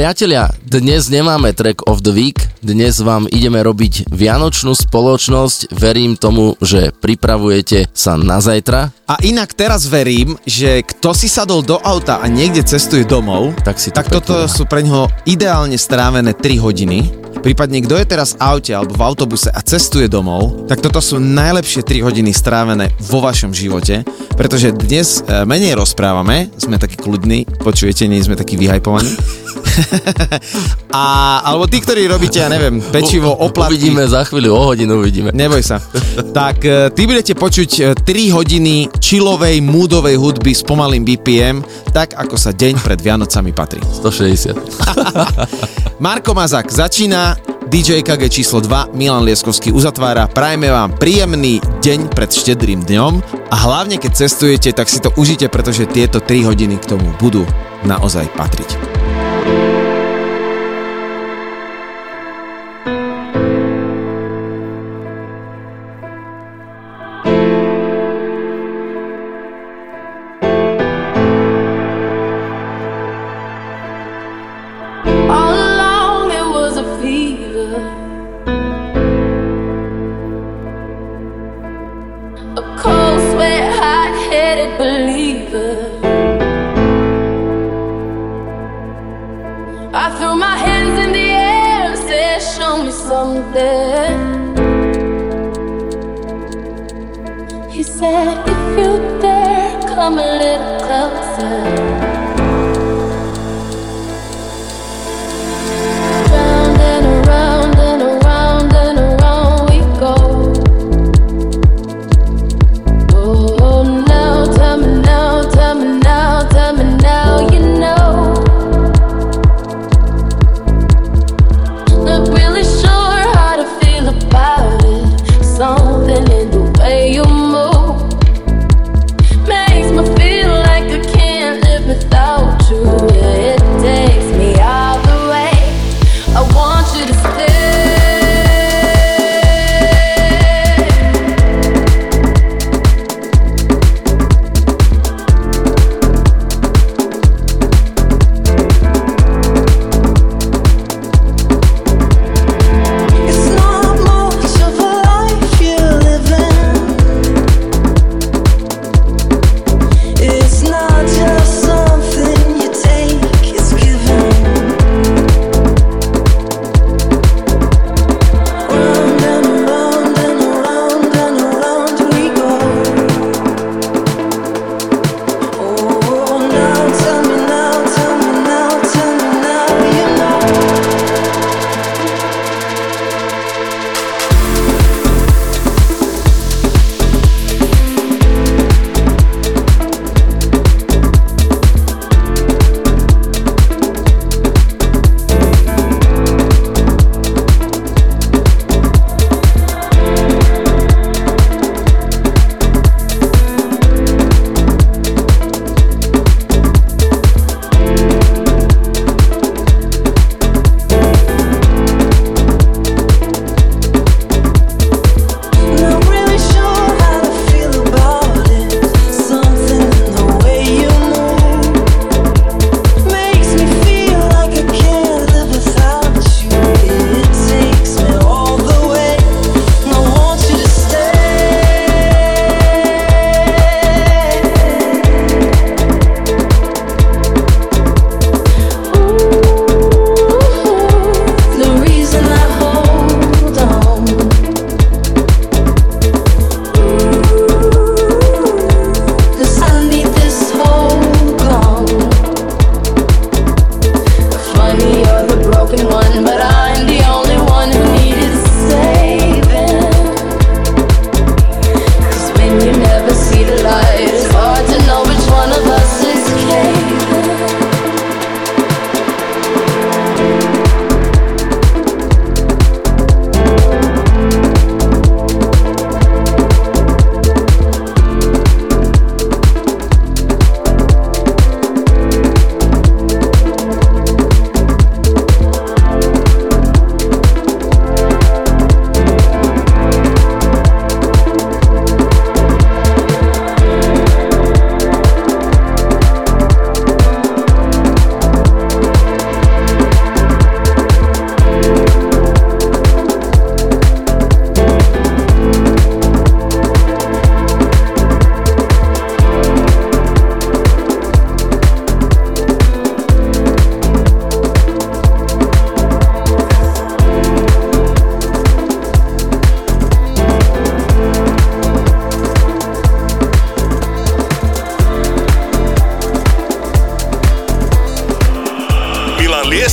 Priatelia, dnes nemáme track of the week, dnes vám ideme robiť vianočnú spoločnosť, verím tomu, že pripravujete sa na zajtra, A inak teraz verím, že kto si sadol do auta a niekde cestuje domov, Tak si to tak toto sú pre ňoho ideálne strávené 3 hodiny. Prípadne, kto je teraz v aute alebo v autobuse a cestuje domov, tak toto sú najlepšie 3 hodiny strávené vo vašom živote, pretože dnes e, menej rozprávame, sme takí kľudní, počujete, nie sme takí vyhajpovaní. a, alebo tí, ktorí robíte, ja neviem, pečivo, oplatky. Uvidíme za chvíľu, o hodinu uvidíme. Neboj sa. tak e, ty budete počuť e, 3 hodiny chillovej, moodovej hudby s pomalým BPM, tak ako sa deň pred Vianocami patrí. 160. Marko Mazak začína, DJ KG číslo 2, Milan Lieskovský uzatvára. Prajme vám príjemný deň pred štedrým dňom a hlavne keď cestujete, tak si to užite, pretože tieto 3 hodiny k tomu budú naozaj patriť.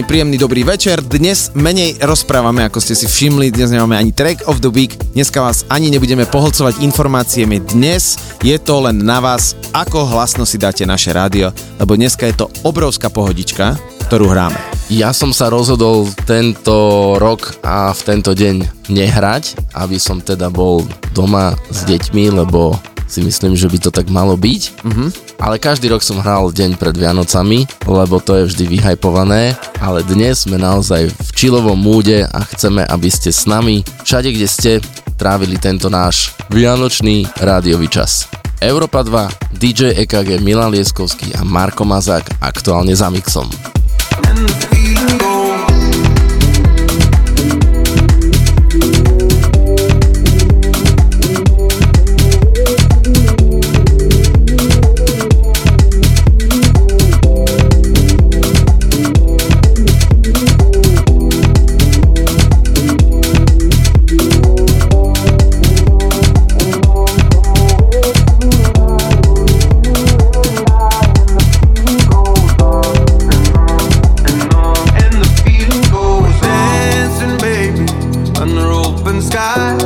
Páni, príjemný dobrý večer. Dnes menej rozprávame, ako ste si všimli. Dnes nemáme ani track of the week. Dneska vás ani nebudeme poholcovať informáciami. Dnes je to len na vás, ako hlasno si dáte naše rádio, lebo dneska je to obrovská pohodička, ktorú hráme. Ja som sa rozhodol tento rok a v tento deň nehrať, aby som teda bol doma s deťmi, lebo si myslím, že by to tak malo byť. Mm-hmm. Ale každý rok som hral deň pred Vianocami, lebo to je vždy vyhajpované. Ale dnes sme naozaj v čilovom múde a chceme, aby ste s nami, všade kde ste, trávili tento náš vianočný rádiový čas. Európa 2, DJ EKG Milan Lieskovský a Marko Mazák aktuálne za mixom. Sky.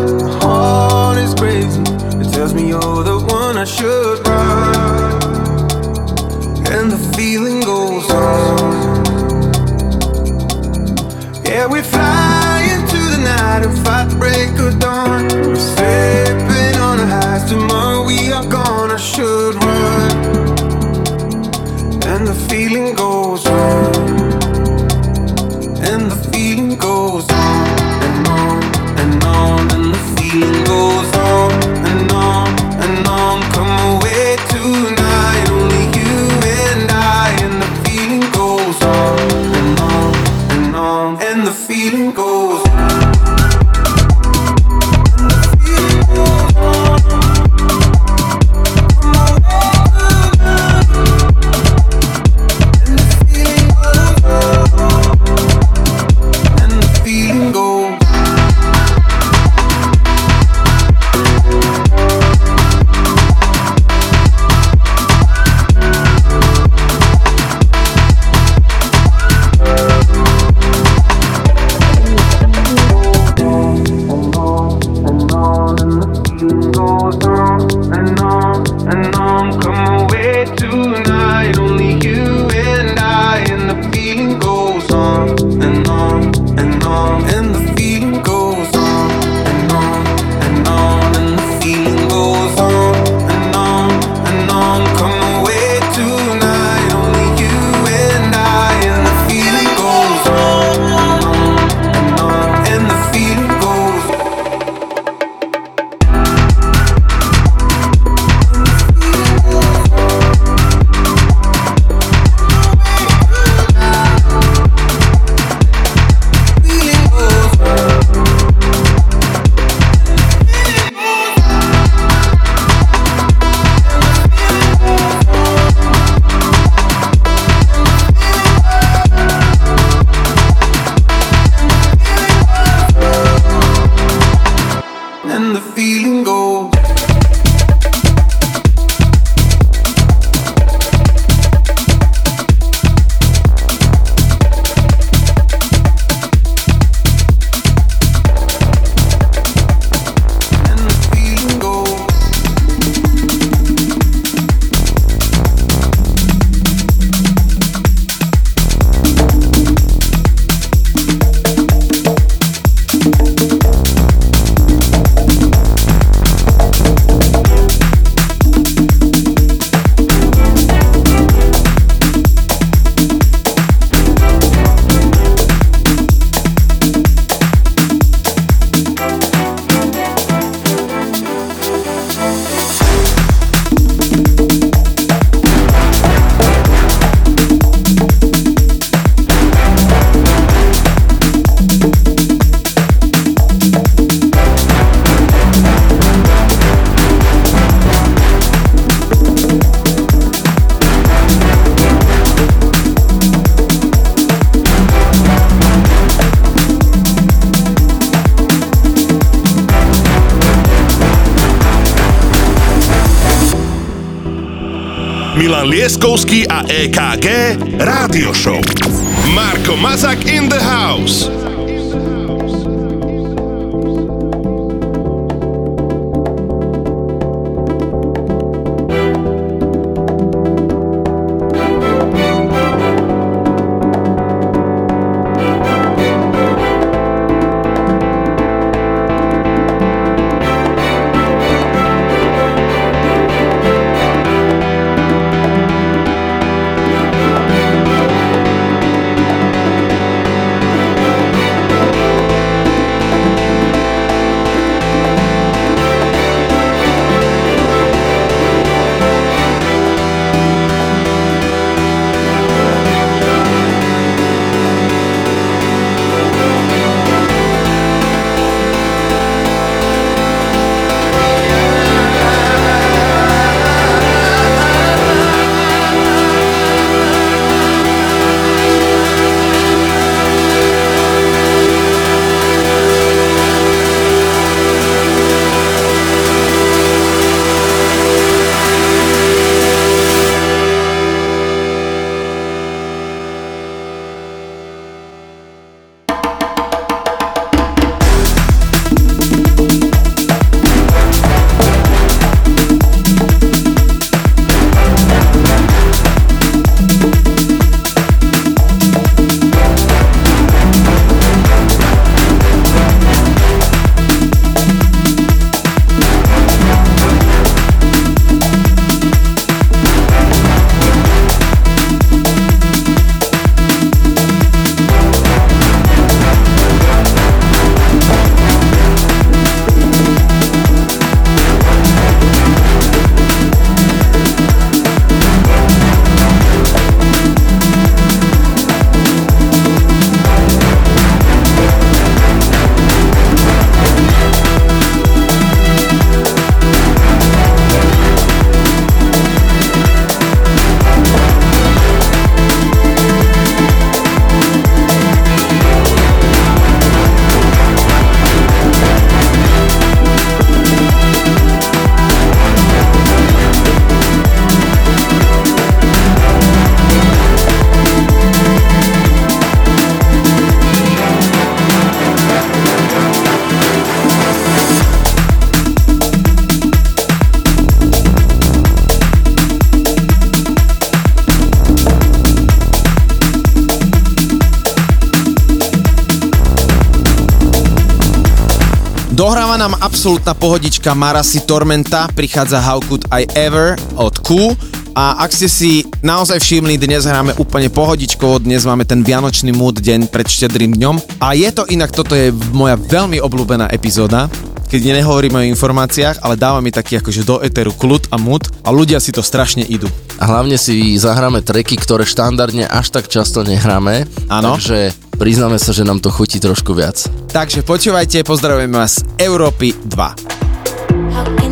Zostáva nám absolútna pohodička Marasi Tormenta, prichádza How Could I Ever od Q. A ak ste si naozaj všimli, dnes hráme úplne pohodičko, dnes máme ten vianočný mood deň pred štedrým dňom. A je to inak, toto je moja veľmi obľúbená epizóda, keď nehovoríme o informáciách, ale dávame taký akože do eteru kľud a mud a ľudia si to strašne idú. A hlavne si zahráme treky, ktoré štandardne až tak často nehráme. Áno. Takže priznáme sa, že nám to chutí trošku viac. Takže počúvajte, pozdravujeme vás z Európy 2.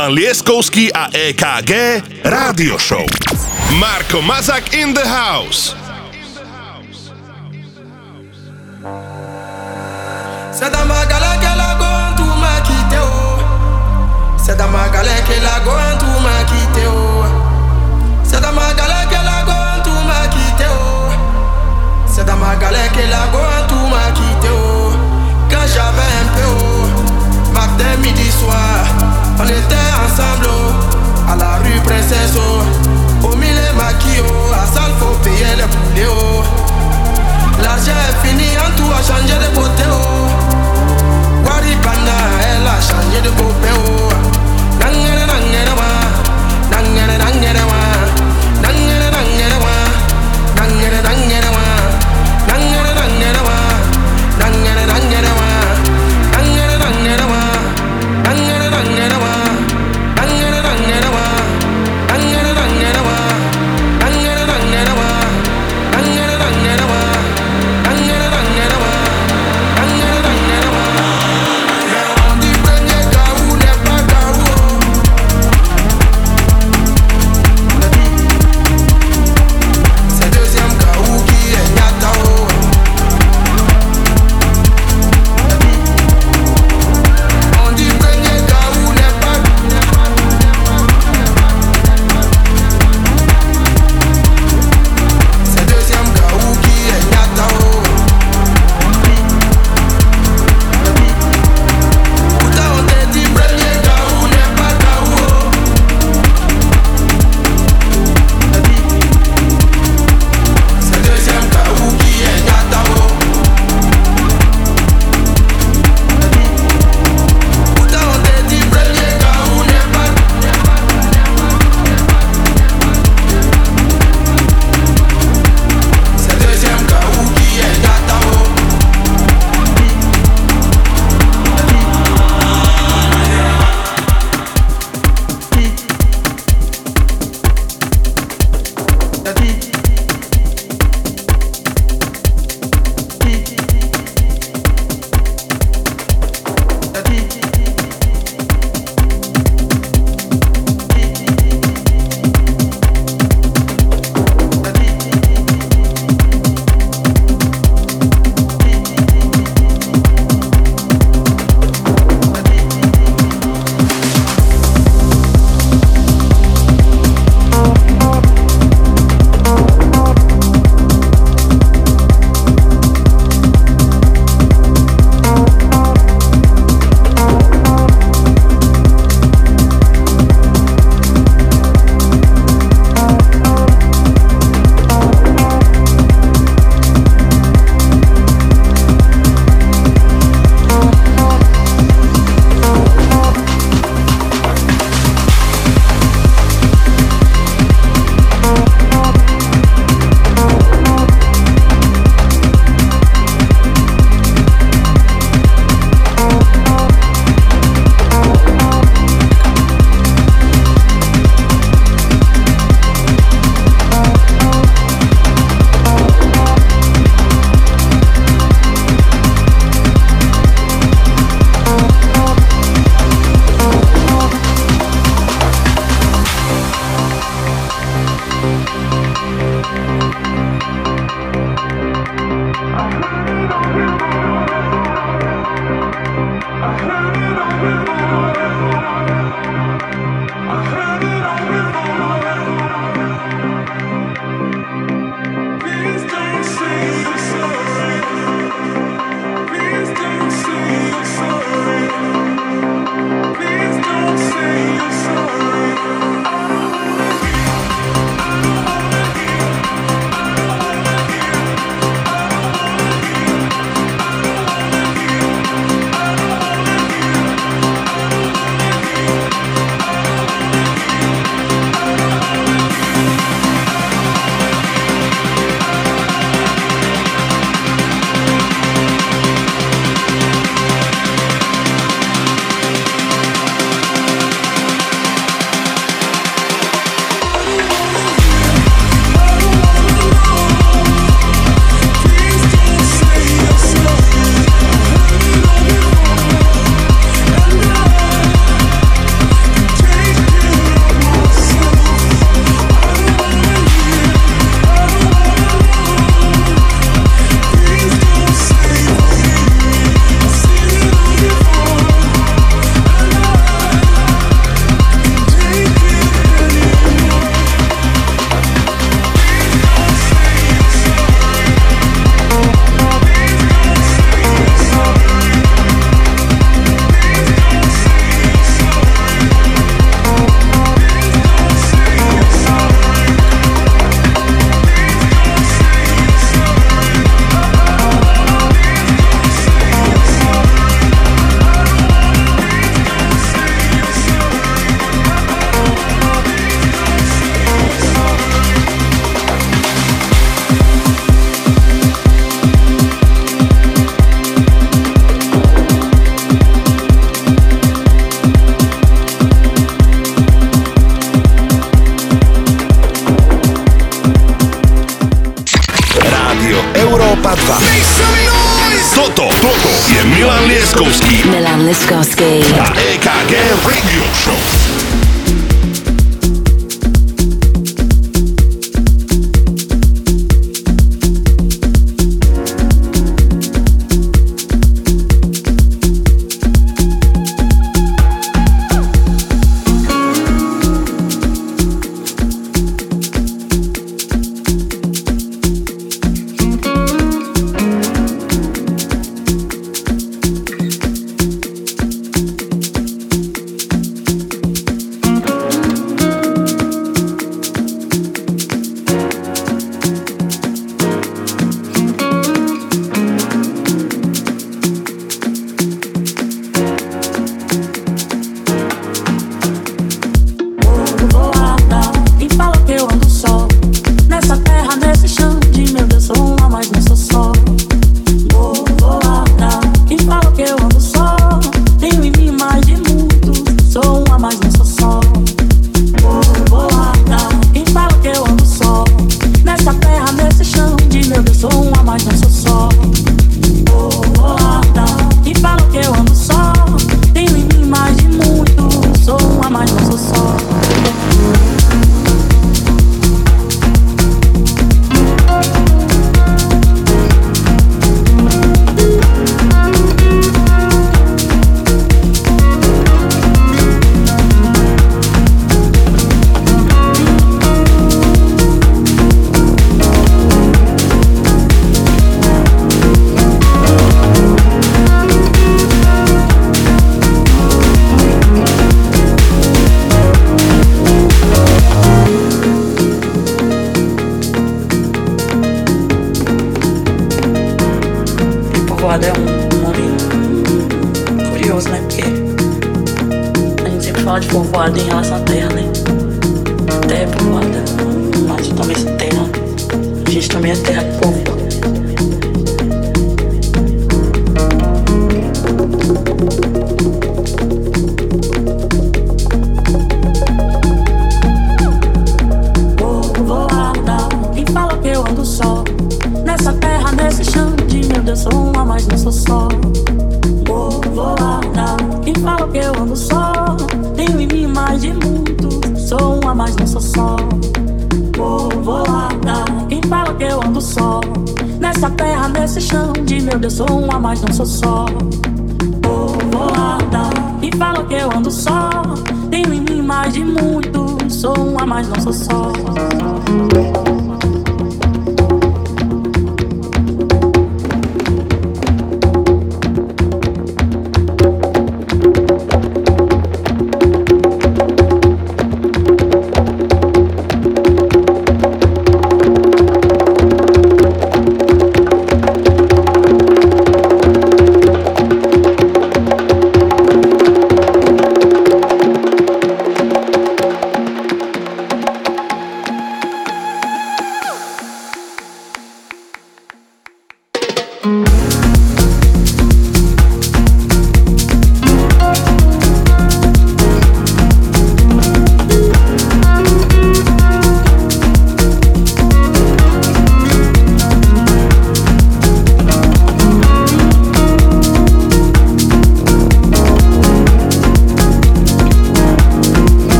Milan Lieskovský a EKG Rádio Show. Marko Mazak in the house.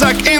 Marko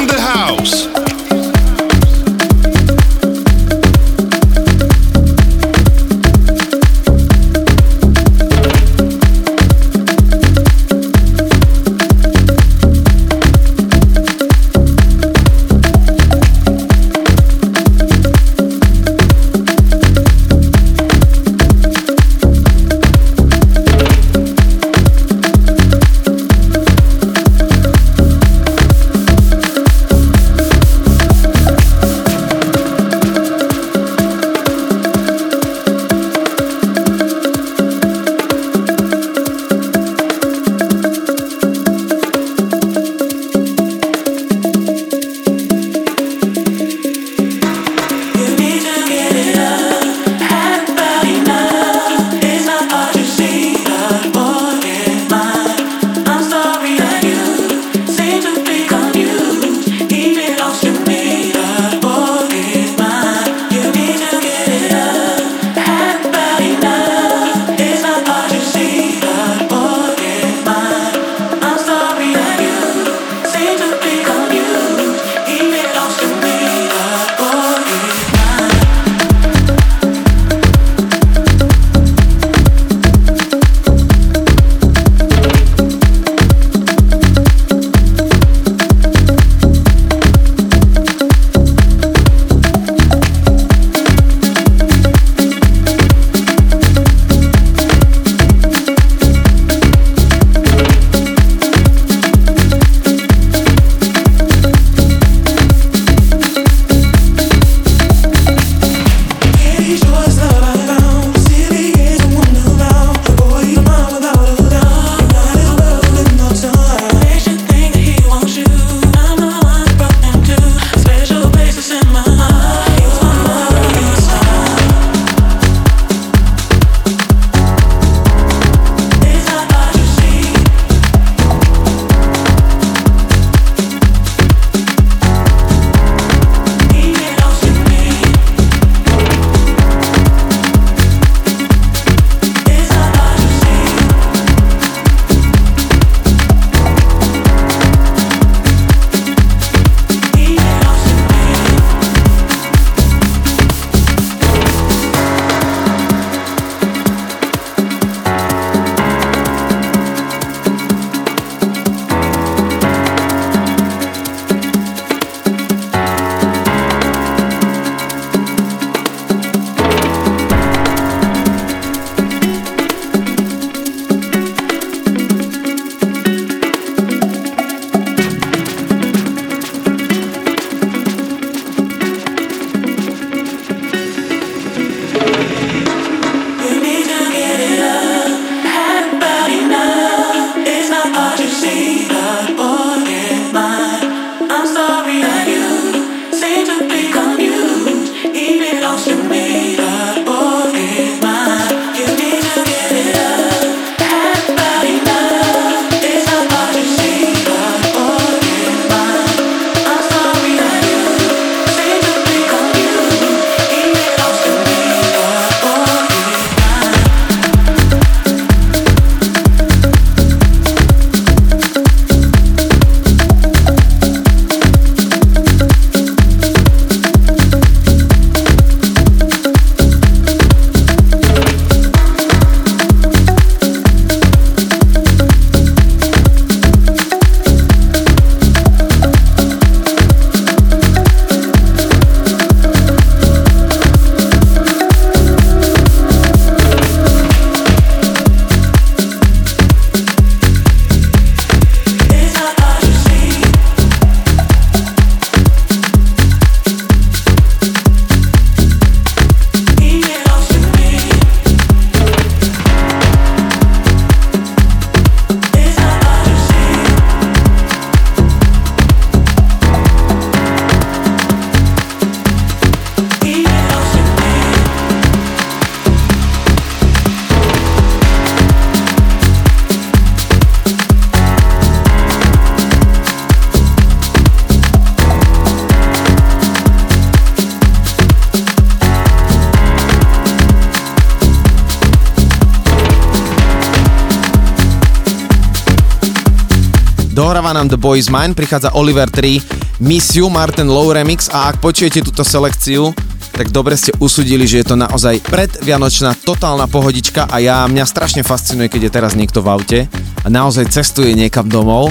The Boys Mine, prichádza Oliver 3, Miss You, Martin Low Remix a ak počujete túto selekciu, tak dobre ste usudili, že je to naozaj predvianočná totálna pohodička a ja, mňa strašne fascinuje, keď je teraz niekto v aute a naozaj cestuje niekam domov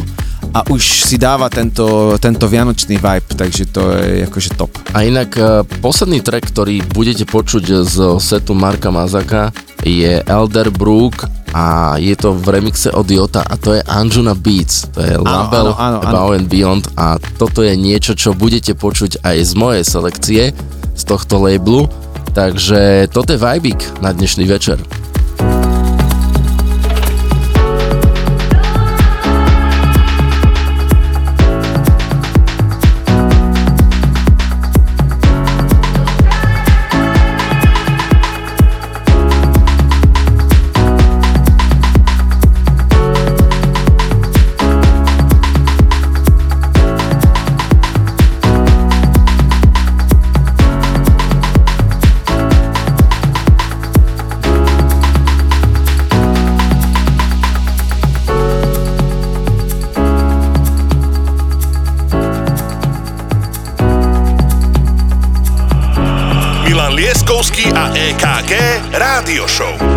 a už si dáva tento, tento vianočný vibe, takže to je akože top. A inak e, posledný track, ktorý budete počuť z setu Marka Mazaka je Elderbrook a je to v remixe od Jota a to je Anjuna Beats, to je label áno, áno, áno. Above and Beyond a toto je niečo, čo budete počuť aj z mojej selekcie, z tohto labelu, takže toto je vibik na dnešný večer. A EKG Rádio Show.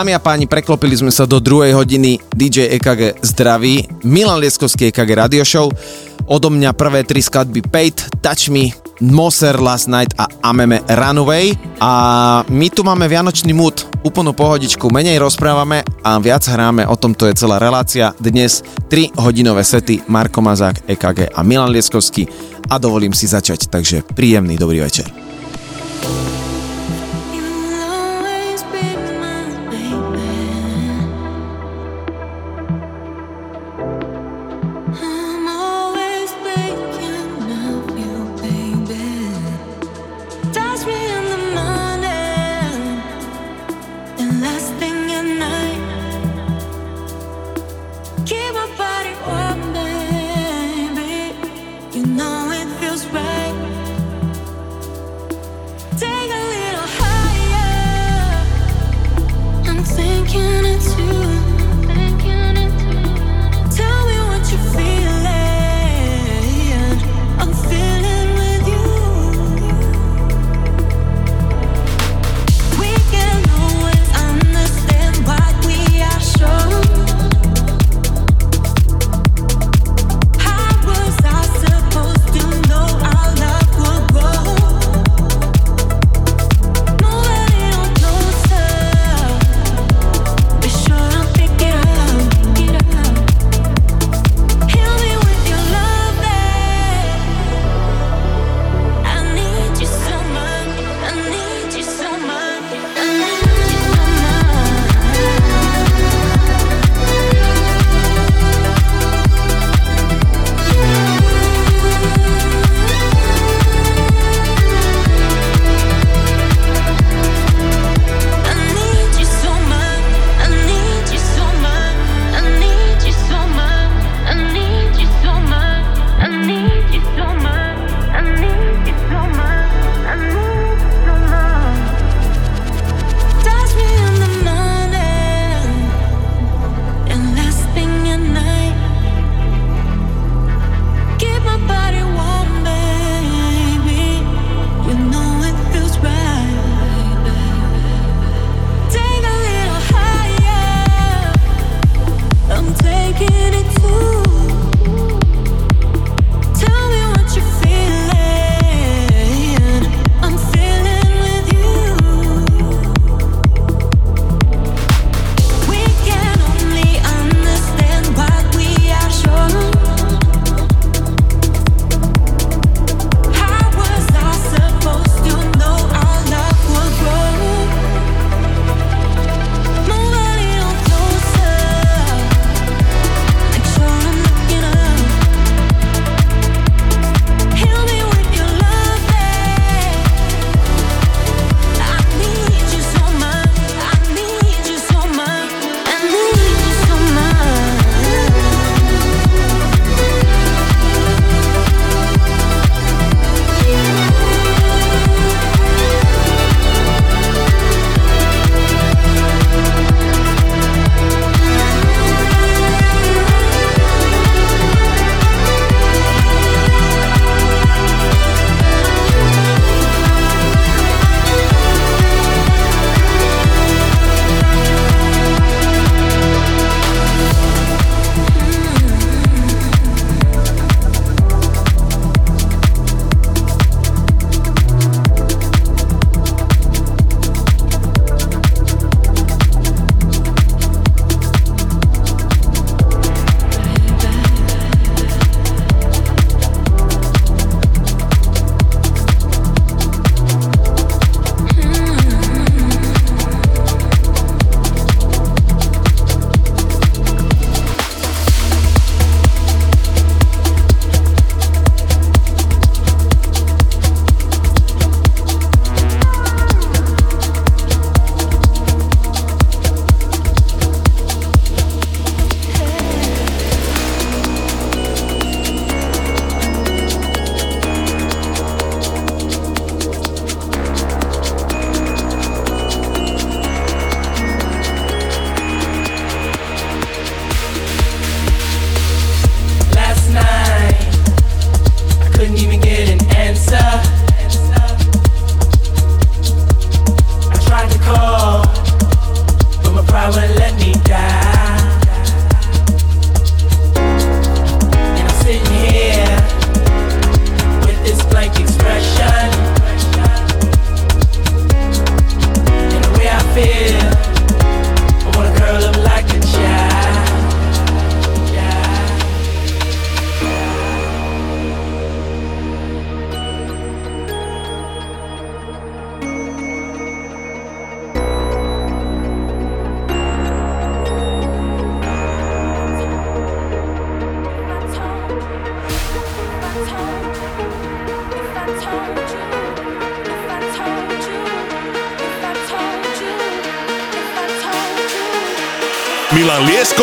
Dámy a páni, preklopili sme sa do druhej hodiny DJ EKG zdraví, Milan Lieskovský EKG Radio Show. Odo mňa prvé tri skladby Pate, Touch Me, Moser Last Night a Ameme Runaway. A my tu máme vianočný mood, úplnú pohodičku, menej rozprávame a viac hráme, o tom to je celá relácia. Dnes 3 hodinové sety Marko Mazák, EKG a Milan Lieskovský a dovolím si začať, takže príjemný dobrý večer.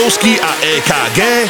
Milan Lieskovský a EKG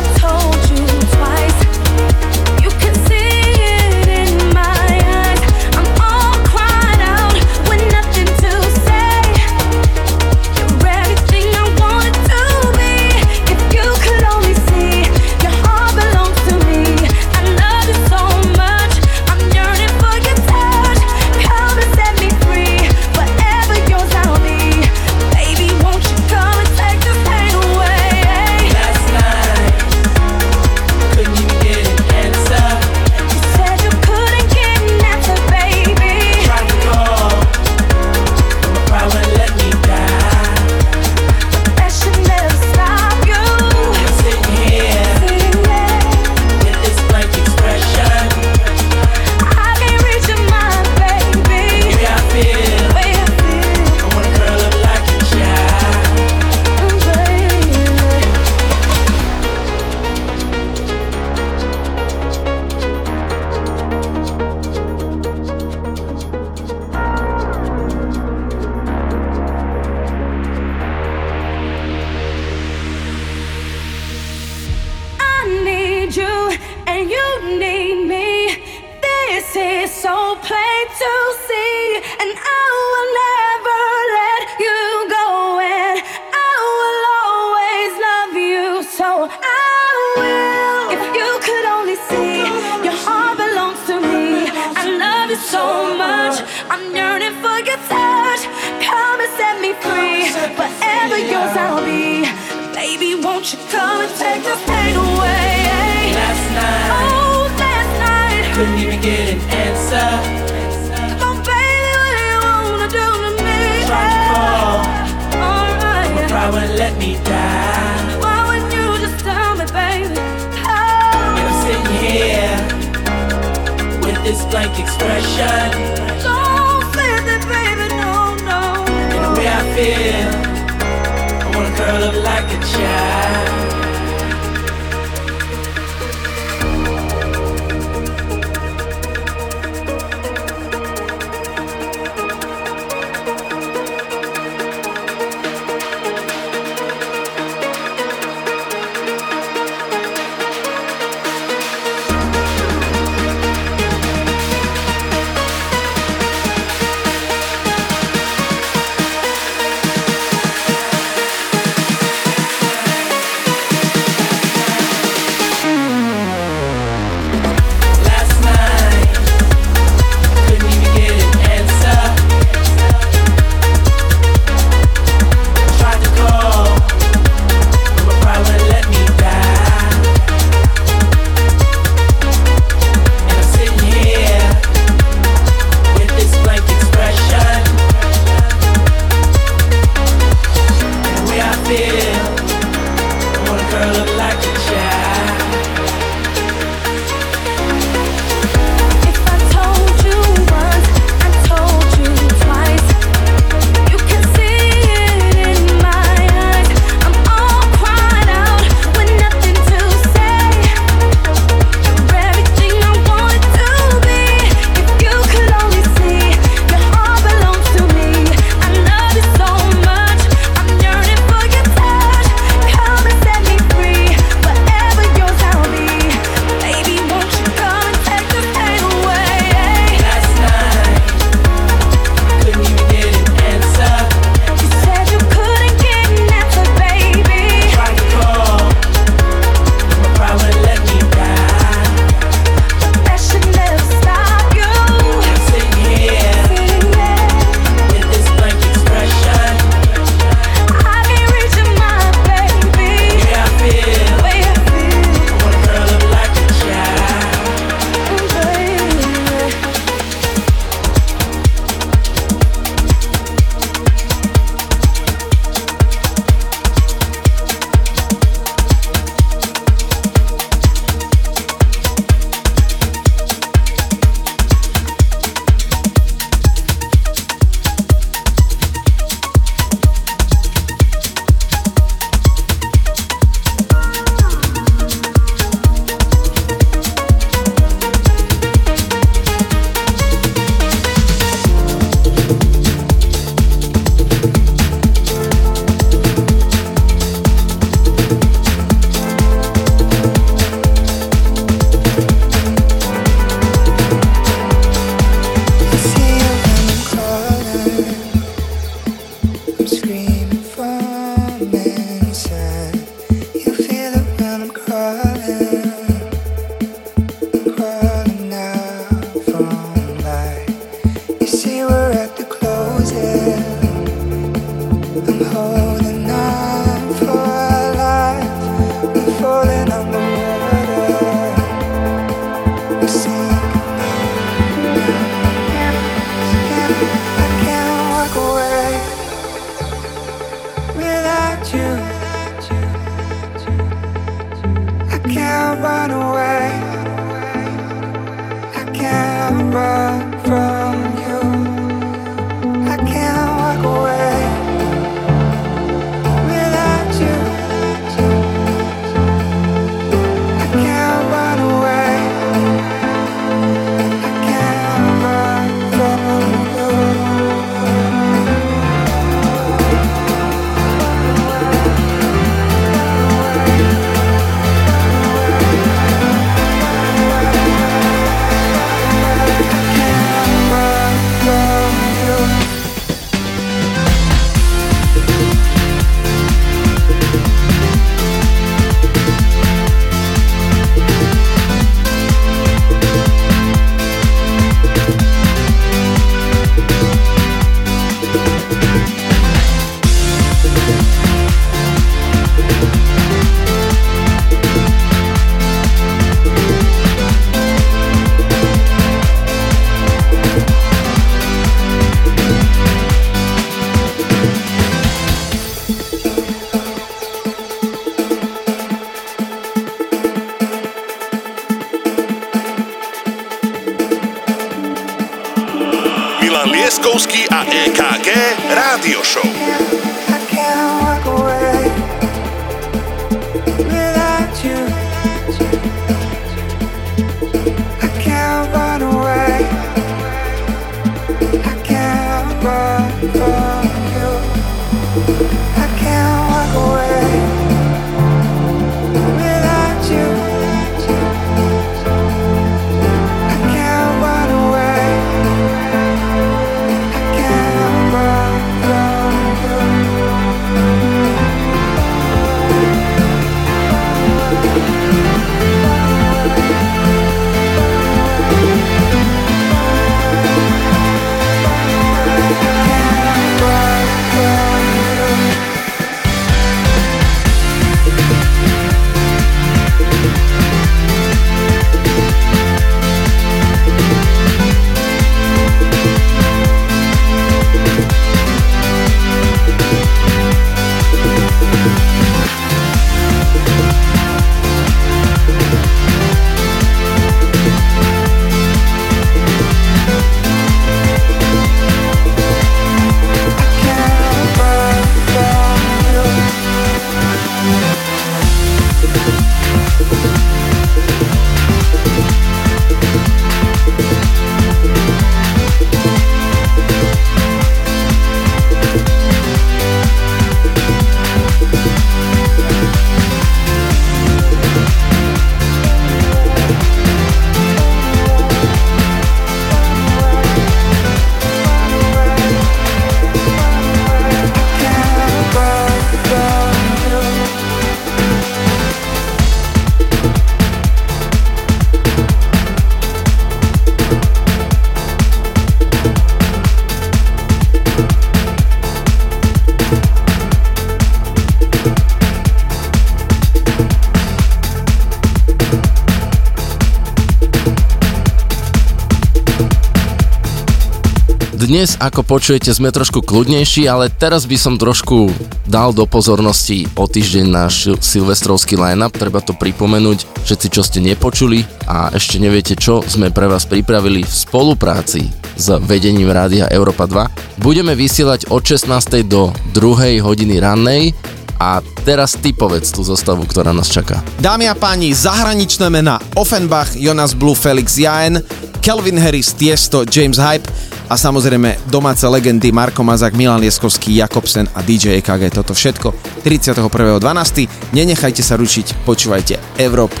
Dnes, ako počujete, sme trošku kľudnejší, ale teraz by som trošku dal do pozornosti o týždeň náš silvestrovský line-up. Treba to pripomenúť, všetci, čo ste nepočuli a ešte neviete čo, sme pre vás pripravili v spolupráci s vedením Rádia Európa 2. Budeme vysielať od 16. do 2. hodiny rannej a teraz ty povedz tú zostavu, ktorá nás čaká. Dámy a páni, zahraničné mená Offenbach, Jonas Blue, Felix Jaen, Kelvin Harris, Tiesto, James Hype a samozrejme domáce legendy Marko Mazak, Milan Lieskovský, Jakobsen a DJ EKG. Toto všetko 31.12. Nenechajte sa ručiť, počúvajte Európu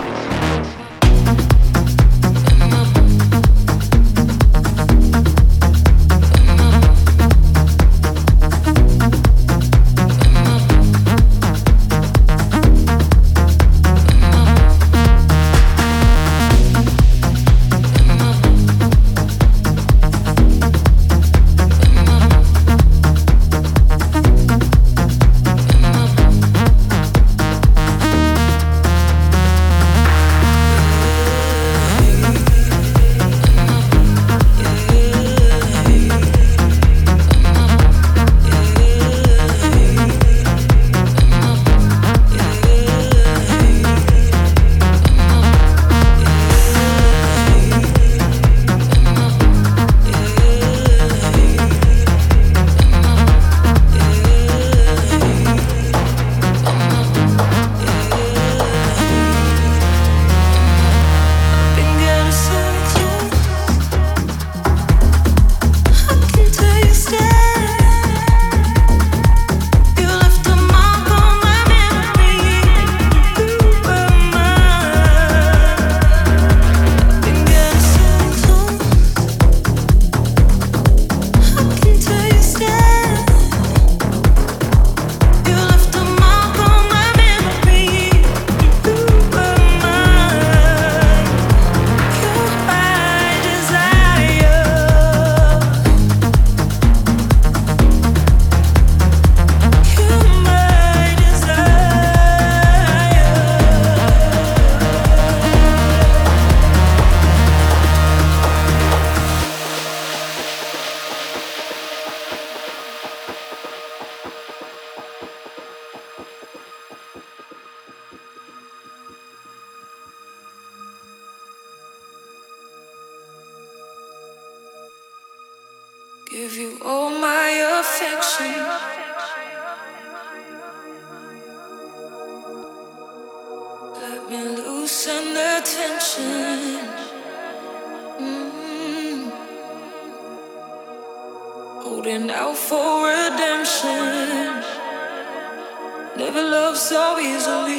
So easily.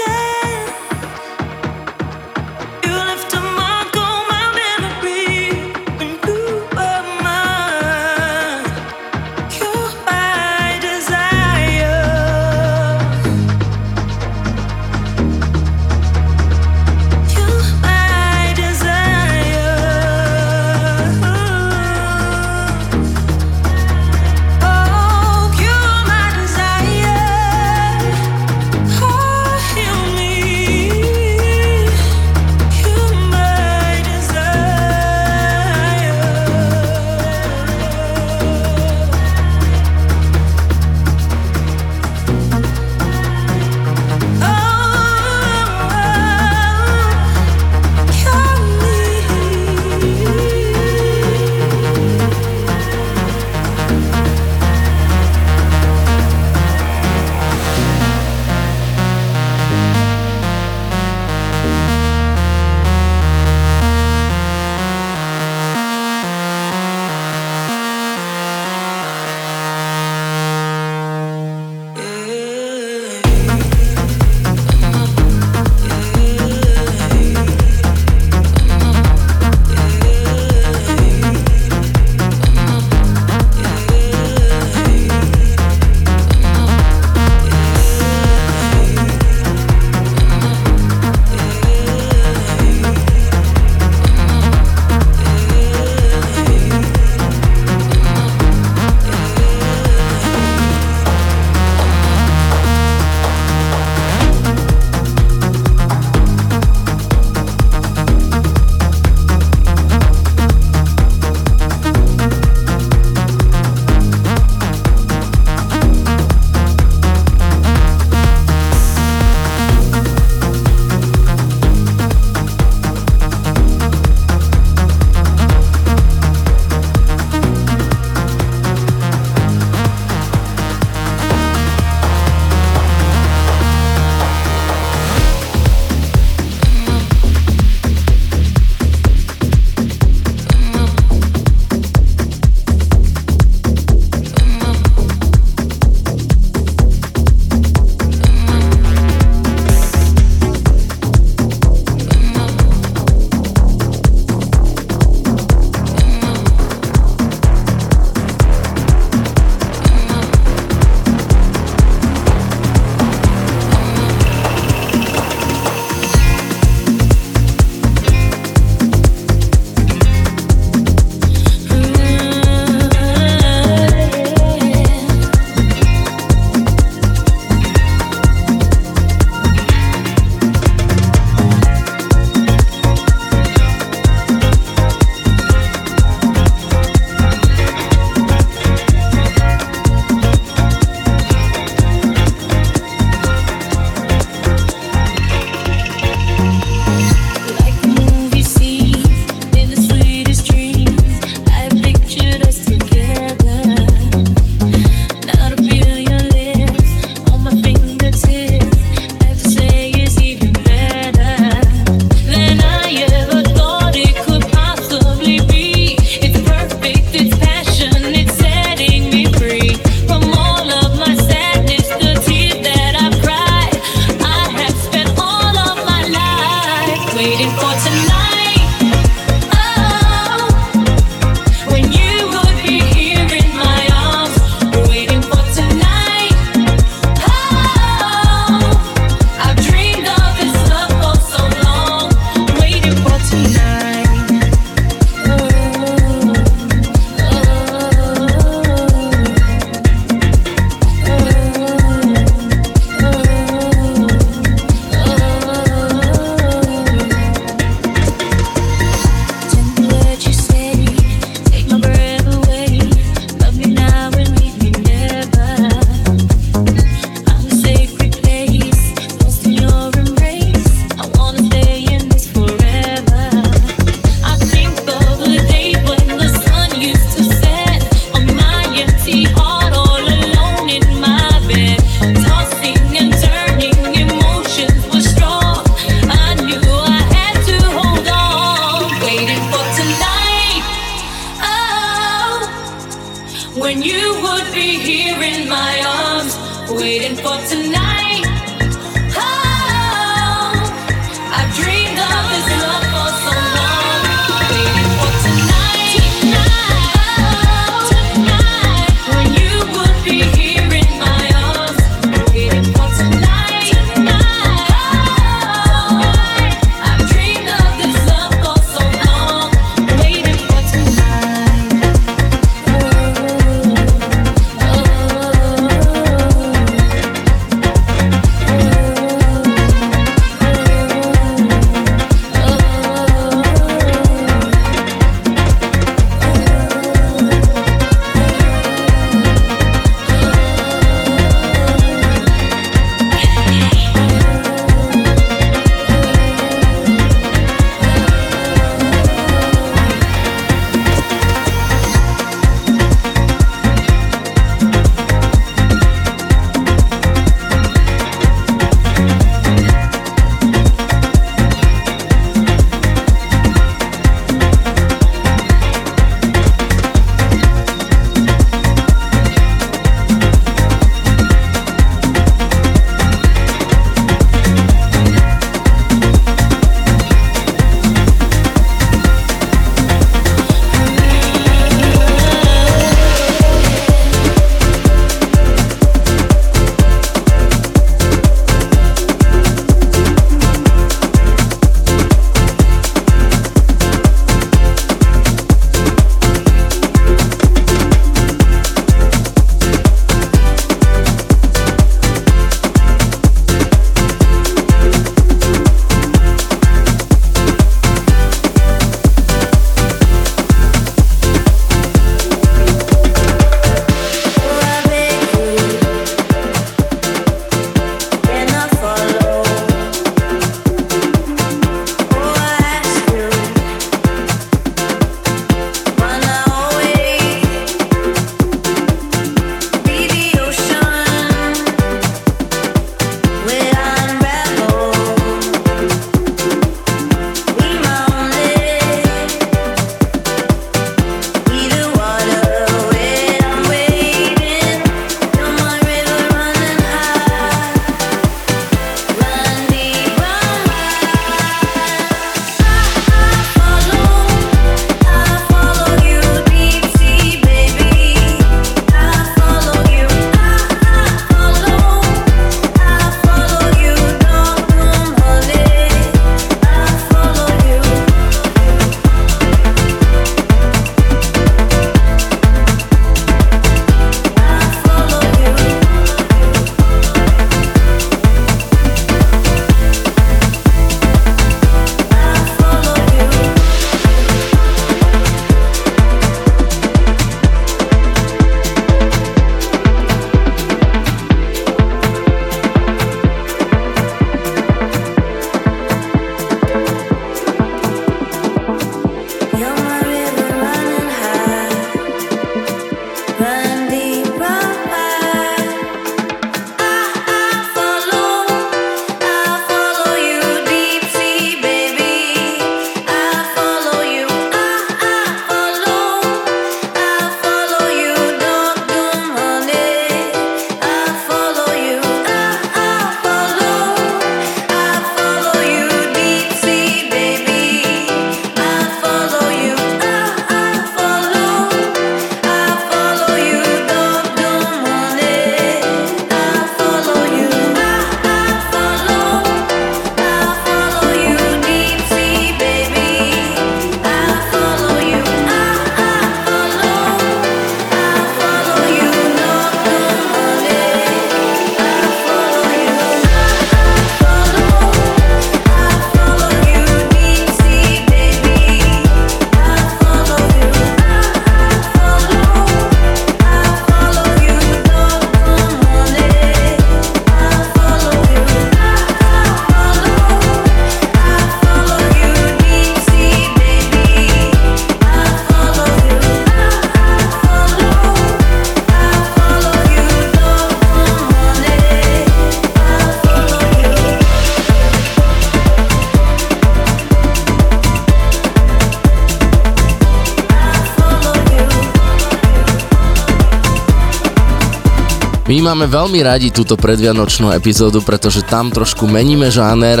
Máme veľmi radi túto predvianočnú epizódu, pretože tam trošku meníme žáner,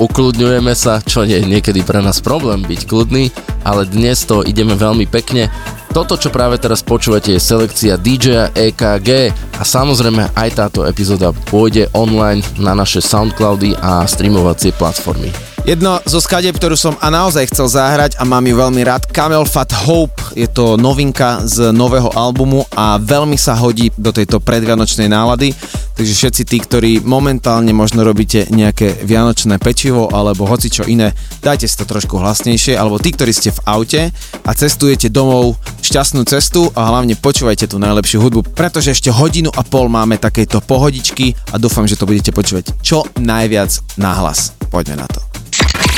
ukludňujeme sa, čo je niekedy pre nás problém byť kľudný, ale dnes to ideme veľmi pekne. Toto, čo práve teraz počúvate, je selekcia DJ EKG a samozrejme aj táto epizóda pôjde online na naše Soundcloudy a streamovacie platformy. Jedno zo skadieb, ktorú som a naozaj chcel zahrať a mám ju veľmi rád, Camel Fat Hope, je to novinka z nového albumu a veľmi sa hodí do tejto predvianočnej nálady, takže všetci tí, ktorí momentálne možno robíte nejaké vianočné pečivo alebo hoci čo iné, dajte si to trošku hlasnejšie, alebo tí, ktorí ste v aute a cestujete domov šťastnú cestu a hlavne počúvajte tú najlepšiu hudbu, pretože ešte hodinu a pol máme takejto pohodičky a dúfam, že to budete počúvať čo najviac nahlas. Poďme na to.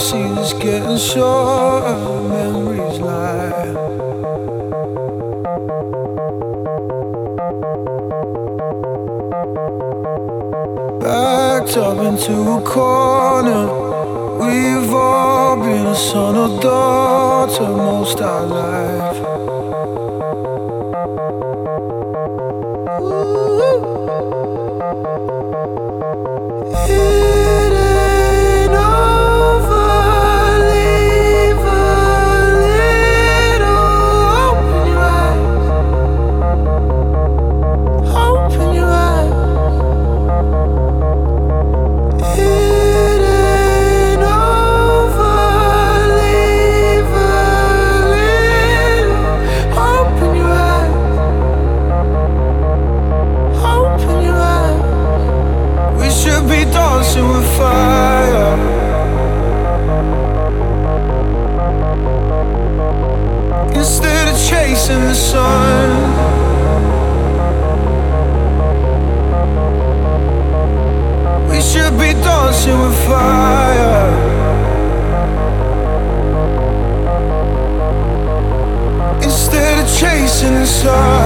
Seems getting shorter. Memories lie. Backed up into a corner. We've all been a son or daughter most our life. sun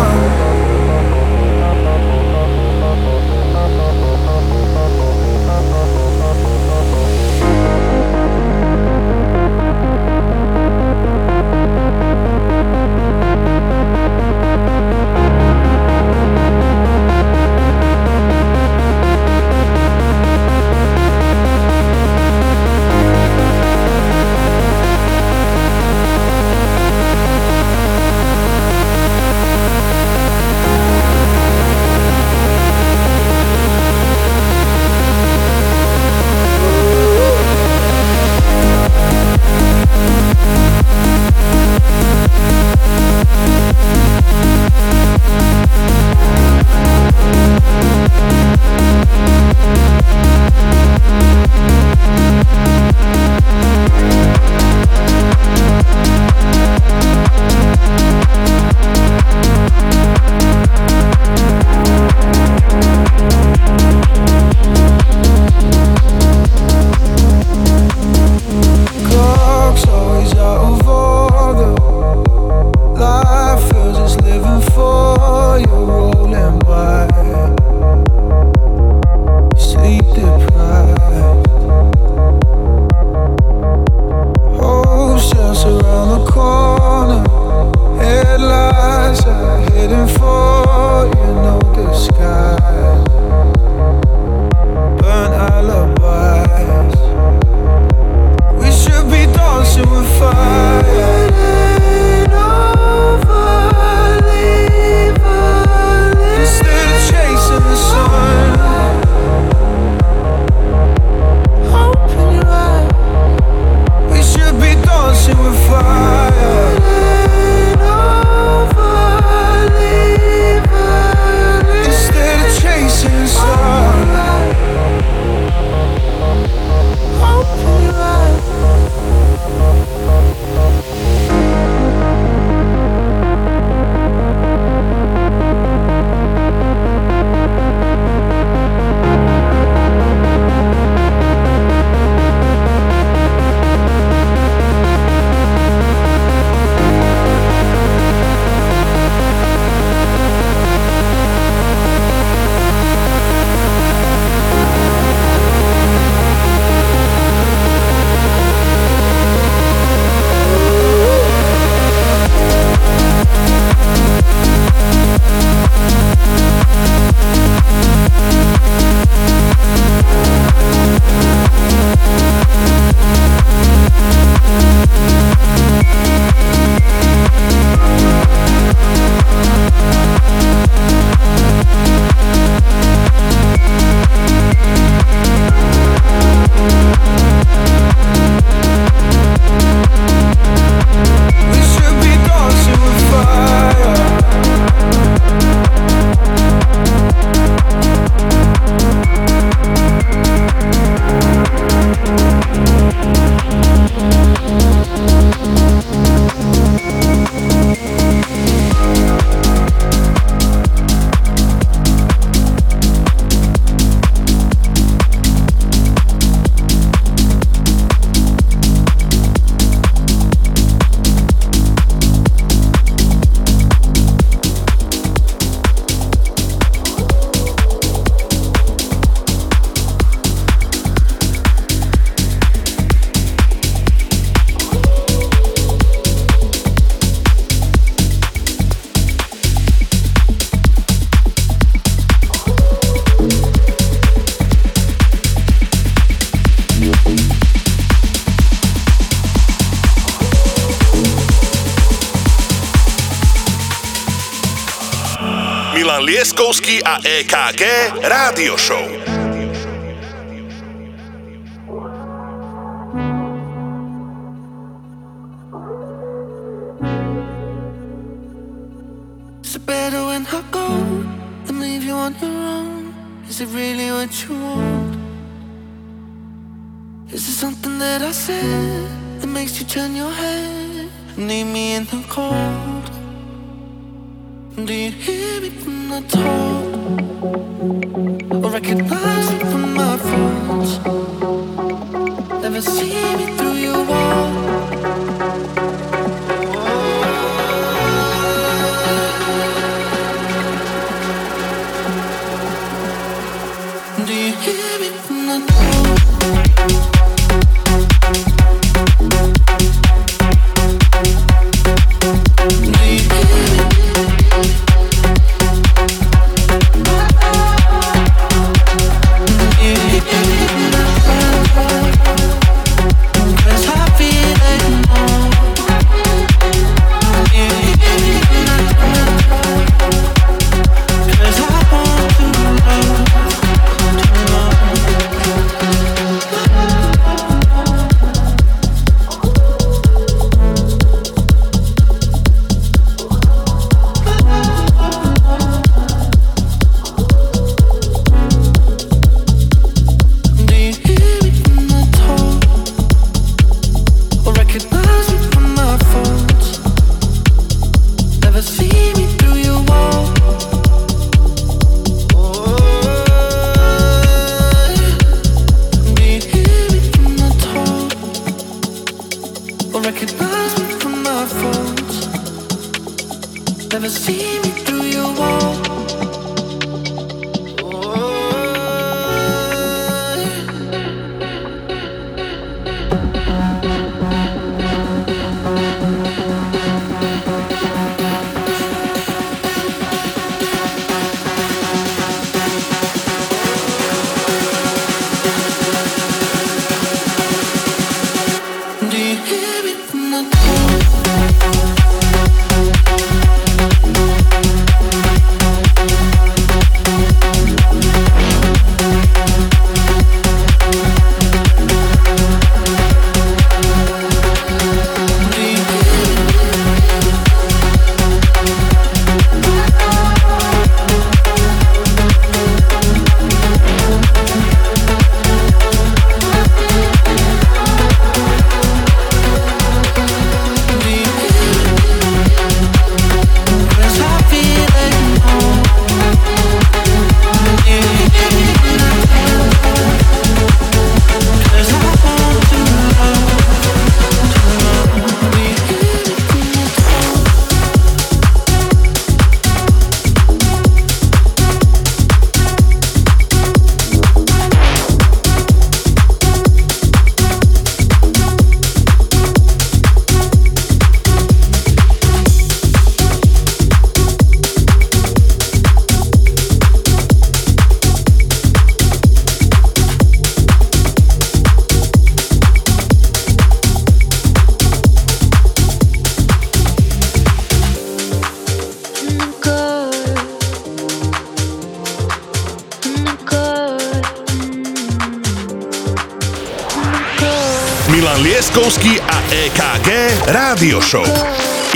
EKG Rádio Show.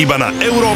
Iba na Euro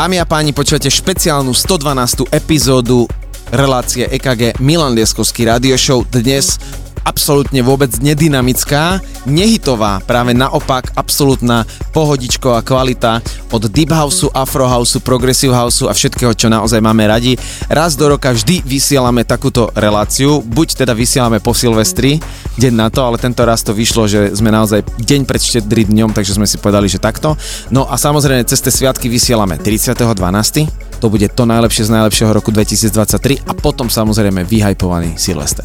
Dámy a páni, počujete špeciálnu 112. epizódu relácie EKG Milan Lieskovský radio show. Dnes absolútne vôbec nedynamická, nehitová, práve naopak absolútna pohodičková kvalita od Deep Houseu, Afro Houseu, Progressive Houseu a všetkého, čo naozaj máme radi. Raz do roka vždy vysielame takúto reláciu, buď teda vysielame po Silvestri, deň na to, ale tento raz to vyšlo, že sme naozaj deň pred štedrý dňom, takže sme si povedali, že takto. No a samozrejme cez tie sviatky vysielame 30.12. To bude to najlepšie z najlepšieho roku 2023 a potom samozrejme vyhypovaný Silvester.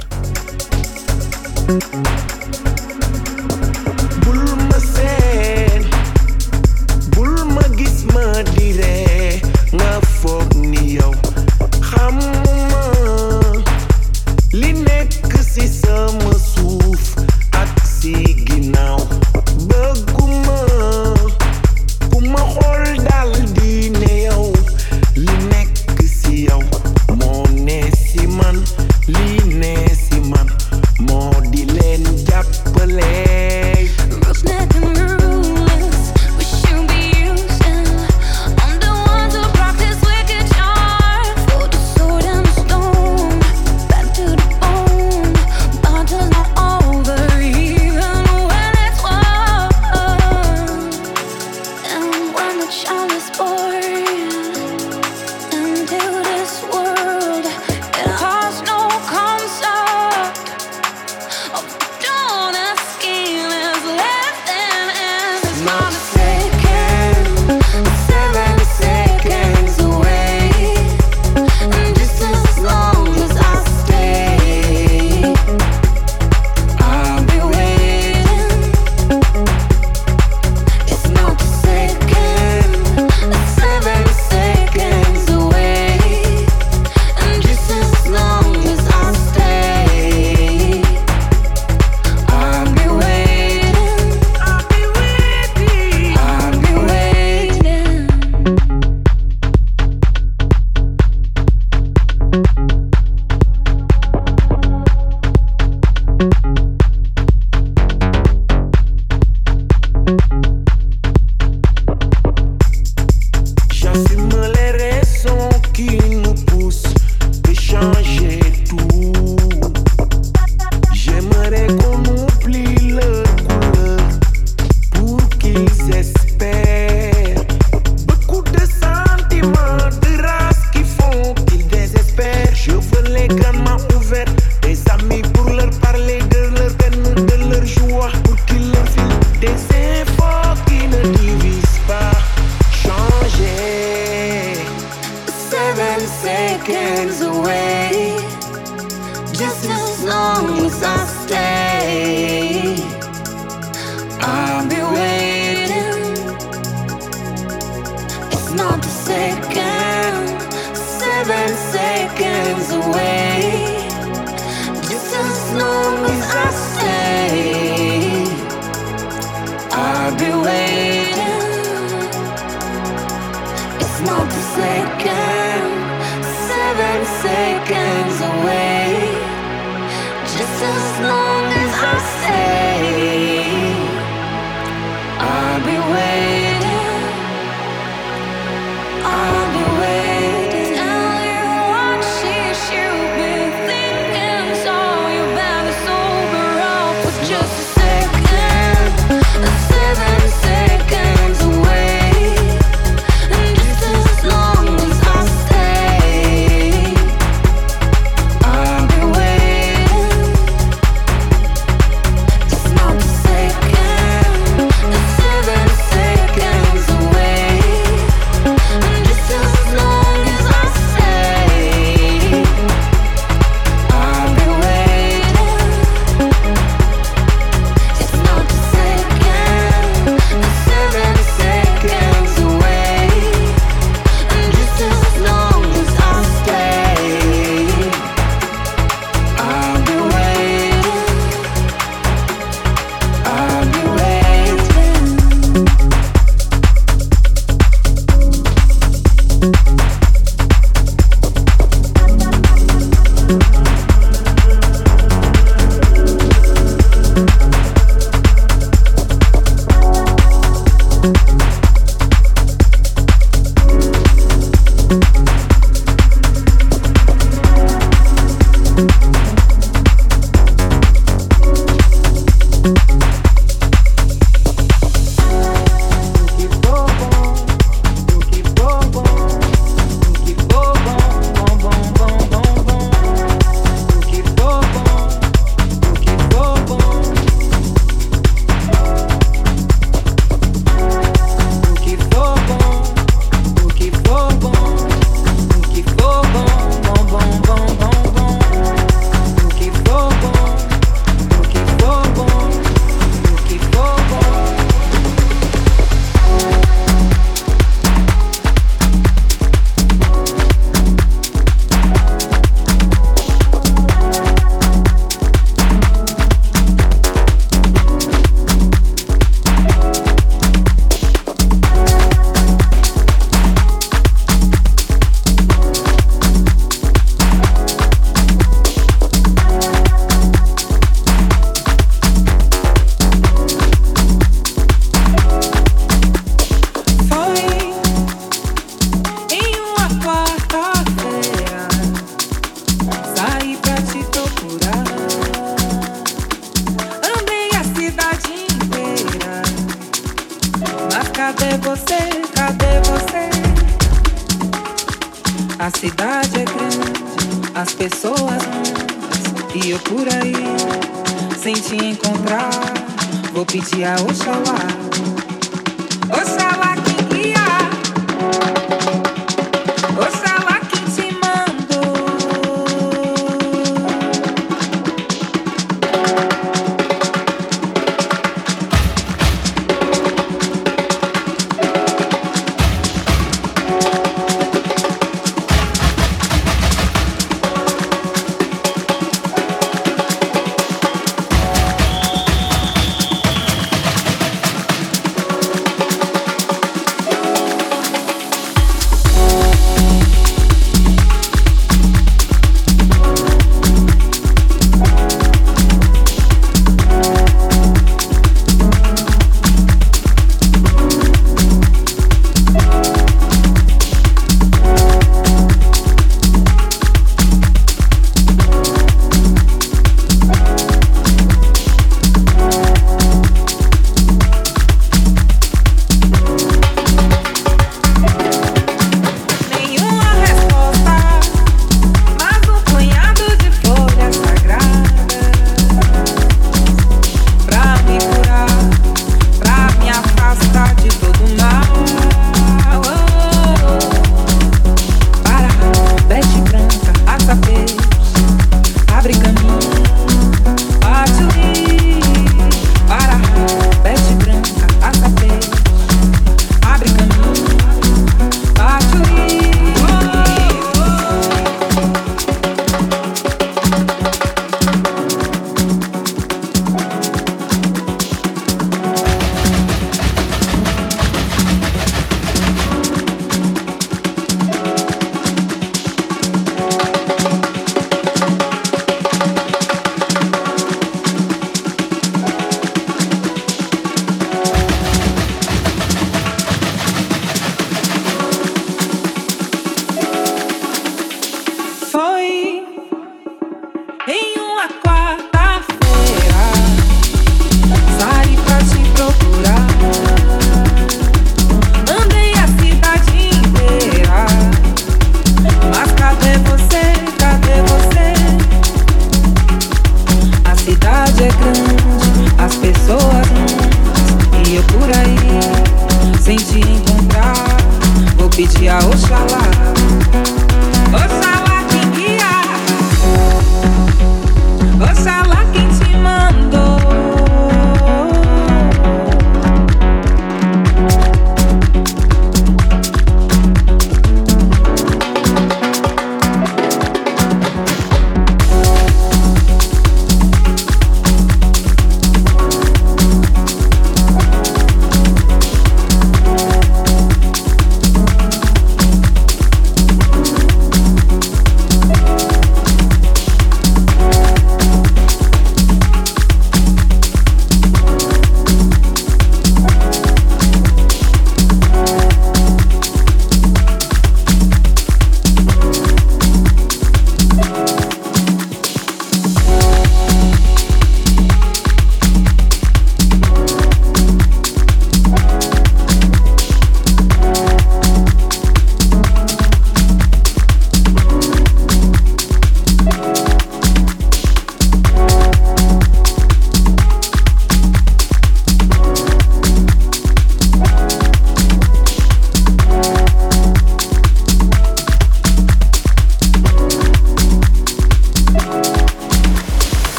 bul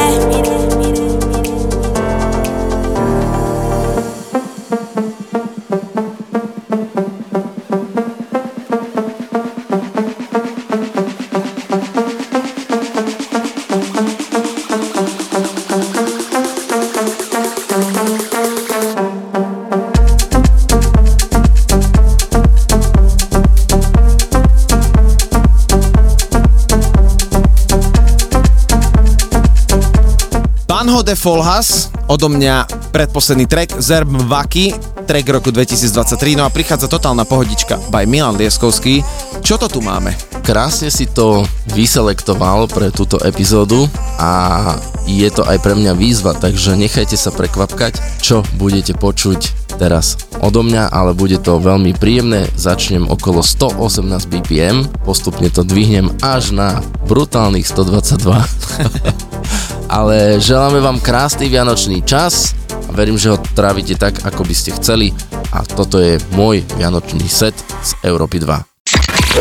that. Folhas, odo mňa predposledný track Zerb Vaki, track roku 2023, no a prichádza totálna pohodička by Milan Lieskovský. Čo to tu máme? Krásne si to vyselektoval pre túto epizódu a je to aj pre mňa výzva, takže nechajte sa prekvapkať, čo budete počuť teraz odo mňa, ale bude to veľmi príjemné. Začnem okolo 118 BPM, postupne to dvihnem až na brutálnych 122. ale želáme vám krásny vianočný čas a verím, že ho trávite tak, ako by ste chceli a toto je môj vianočný set z Európy 2.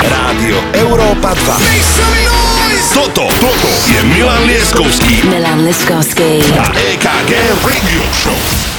Rádio Európa 2. Toto, toto je Milan Lieskovský Milan Liskovský. a EKG Radio Show.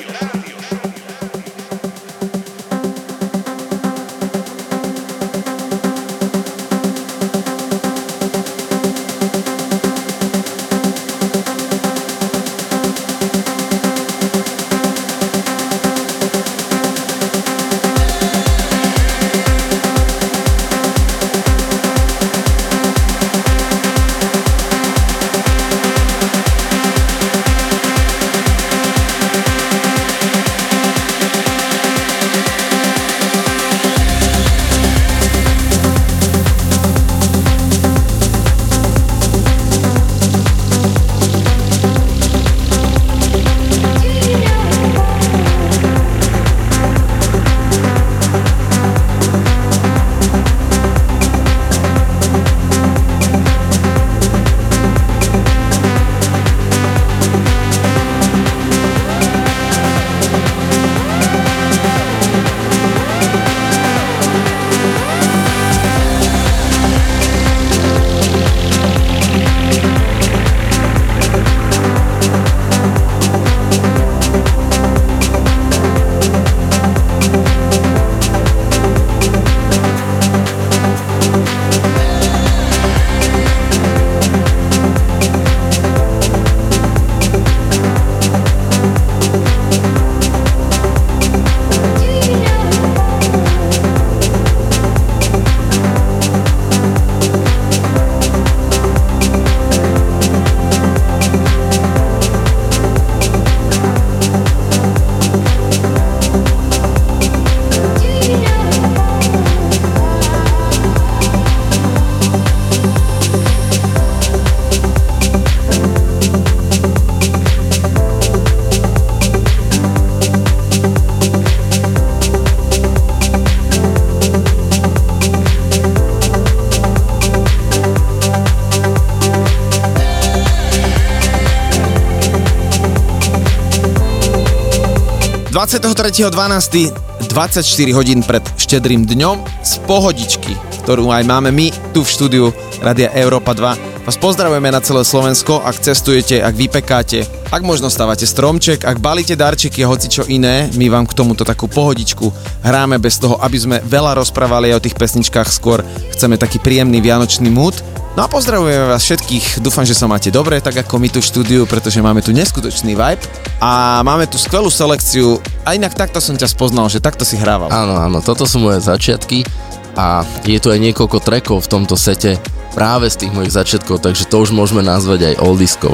...23.12. 24 hodín pred štedrým dňom z pohodičky, ktorú aj máme my tu v štúdiu Radia Európa 2. Vás pozdravujeme na celé Slovensko, ak cestujete, ak vypekáte, ak možno stávate stromček, ak balíte darčeky a hoci čo iné, my vám k tomuto takú pohodičku hráme bez toho, aby sme veľa rozprávali o tých pesničkách, skôr chceme taký príjemný vianočný mood. No a pozdravujeme vás všetkých, dúfam, že sa máte dobre, tak ako my tu štúdiu, pretože máme tu neskutočný vibe a máme tu skvelú selekciu a inak takto som ťa spoznal, že takto si hrával. Áno, áno, toto sú moje začiatky a je tu aj niekoľko trackov v tomto sete práve z tých mojich začiatkov, takže to už môžeme nazvať aj oldiskou.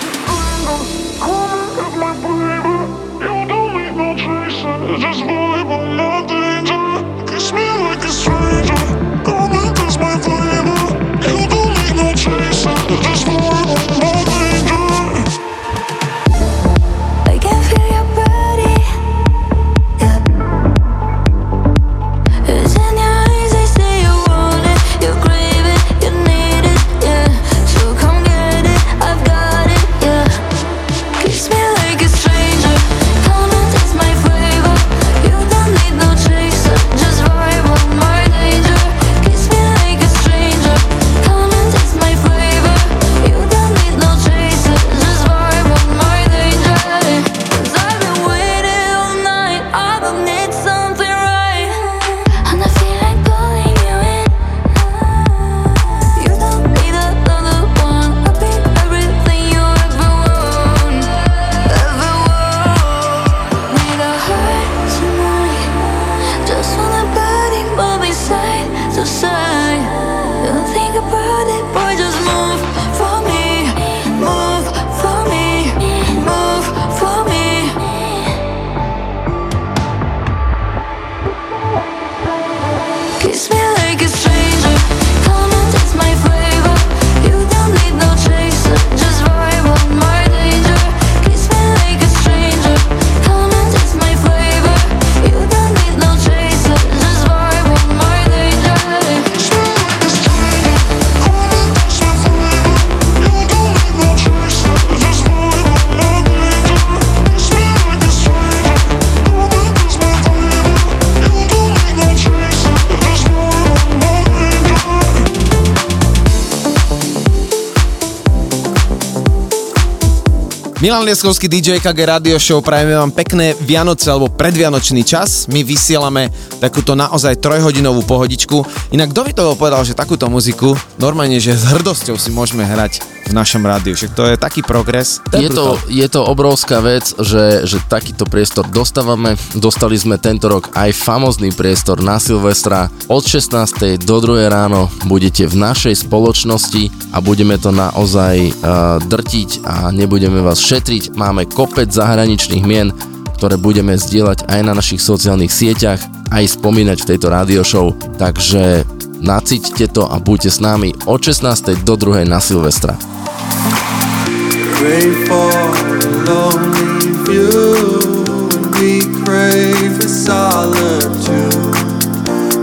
Milan Lieskovský DJ KG Radio Show, prajeme vám pekné Vianoce alebo predvianočný čas. My vysielame takúto naozaj trojhodinovú pohodičku. Inak kto by to povedal, že takúto muziku normálne, že s hrdosťou si môžeme hrať v našom rádiu. Však to je taký progres. Je to, je to obrovská vec, že, že takýto priestor dostávame. Dostali sme tento rok aj famozný priestor na Silvestra. Od 16. do 2. ráno budete v našej spoločnosti a budeme to naozaj uh, drtiť a nebudeme vás šetriť. Máme kopec zahraničných mien, ktoré budeme zdieľať aj na našich sociálnych sieťach, aj spomínať v tejto radio show. Takže nacíťte to a buďte s nami od 16. do 2. na Silvestra.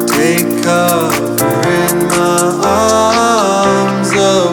Take my so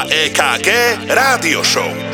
Lieskovský a EKG Rádio Show.